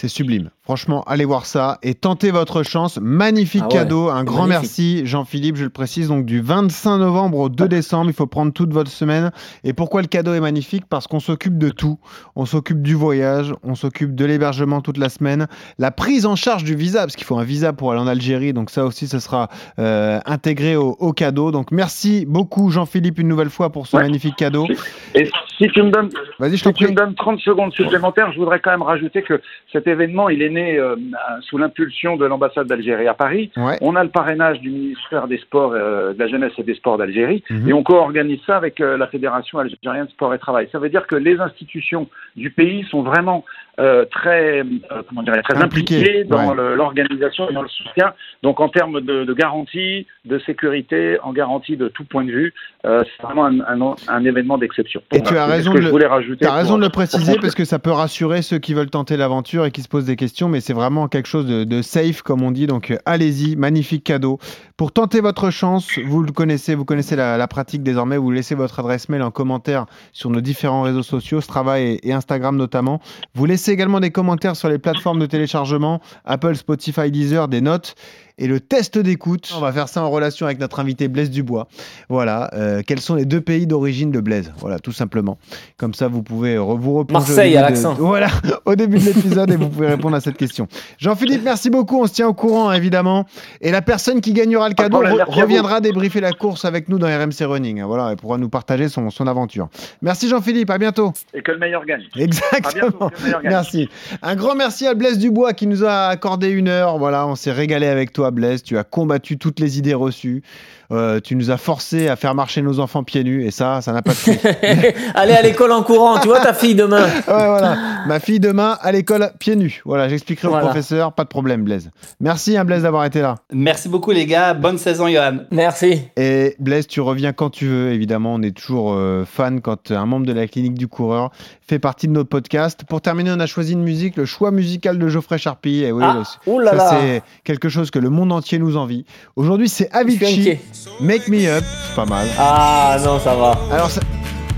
C'est sublime. Franchement, allez voir ça et tentez votre chance. Magnifique Ah ouais, cadeau. Un grand magnifique. merci, Jean-Philippe. Je le précise, donc du 25 novembre au 2 décembre. Il faut prendre toute votre semaine. Et pourquoi le cadeau est magnifique? Parce qu'on s'occupe de tout. On s'occupe du voyage, on s'occupe de l'hébergement toute la semaine, la prise en charge du visa, parce qu'il faut un visa pour aller en Algérie. Donc ça aussi, ce sera euh, intégré au, au cadeau. Donc merci beaucoup, Jean-Philippe, une nouvelle fois pour ce Ouais. magnifique cadeau. Et si tu me donnes, Vas-y, je t'en si tu me donnes 30 secondes supplémentaires, je voudrais quand même rajouter que cet événement, il est né euh, sous l'impulsion de l'ambassade d'Algérie à Paris. Ouais. On a le parrainage du ministère des Sports, euh, de la Jeunesse et des Sports d'Algérie, Mhm. et on co-organise ça avec euh, la Fédération algérienne de sport et travail. Ça veut dire que les institutions du pays sont vraiment euh, très, euh, comment dirais, très impliquées dans ouais. l'organisation et dans le soutien. Donc en termes de, de garantie, de sécurité, en garantie de tout point de vue, euh, c'est vraiment un, un- un événement d'exception. Et tu as raison de le- voulais rajouter. T'as raison pour- de le pour préciser parce que ça peut rassurer ceux qui veulent tenter l'aventure et qui se posent des questions, mais c'est vraiment quelque chose de, de safe comme on dit. Donc allez-y, magnifique cadeau. Pour tenter votre chance, vous le connaissez, vous connaissez la, pratique désormais. Vous laissez votre adresse mail en commentaire sur nos différents réseaux sociaux, Strava et Instagram notamment. Vous laissez également des commentaires sur les plateformes de téléchargement, Apple, Spotify, Deezer, des notes. Et le test d'écoute, on va faire ça en relation avec notre invité Blaise Dubois. Voilà, euh, quels sont les deux pays d'origine de Blaise? Voilà, tout simplement. Comme ça, vous pouvez vous replonger au Marseille, à de- l'accent. Voilà, au début de l'épisode et vous pouvez répondre à cette question. Jean-Philippe, merci beaucoup. On se tient au courant, évidemment. Et la personne qui gagnera le cadeau re- reviendra débriefer la course avec nous dans RMC Running. Voilà, elle pourra nous partager son, son aventure. Merci Jean-Philippe, à bientôt. Et que le meilleur gagne. Exactement. bientôt, que le meilleur gagne. Merci. Un grand merci à Blaise Dubois qui nous a accordé une heure. Voilà, on s'est régalé avec toi, Tu as combattu toutes les idées reçues. Euh, tu nous as forcé à faire marcher nos enfants pieds nus et ça, ça n'a pas de prix. Allez à l'école en courant, tu vois ta fille demain. Ouais, voilà. Ma fille demain à l'école pieds nus. Voilà, j'expliquerai Voilà. au professeur. Pas de problème, Blaise. Merci, hein, Blaise, d'avoir été là. Merci beaucoup, les gars. Bonne saison, Johan. Merci. Et Blaise, tu reviens quand tu veux. Évidemment, on est toujours euh, fan quand un membre de la clinique du coureur fait partie de notre podcast. Pour terminer, on a choisi une musique, le choix musical de Geoffrey Charpie. Et oui, Ah, le- ça, c'est quelque chose que le monde entier nous envie. Aujourd'hui, c'est Avicii. Make Me Up. C'est pas mal. Ah non, ça va. Alors, ça-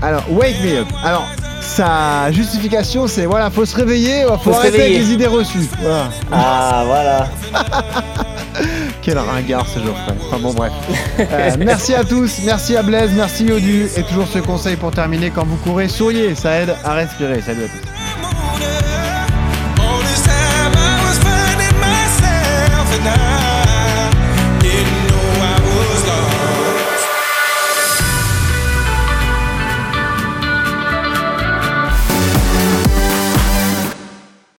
alors, Wake Me Up. Alors, sa justification, c'est voilà, faut se réveiller, faut, Faut se arrêter réveiller. avec les idées reçues. Voilà. Ah voilà. Quel ringard ce Geoffrey. Enfin bon, bref. Euh, merci à tous, merci à Blaise, merci Yodu. Et toujours ce conseil pour terminer quand vous courez, souriez, ça aide à respirer. Salut à tous.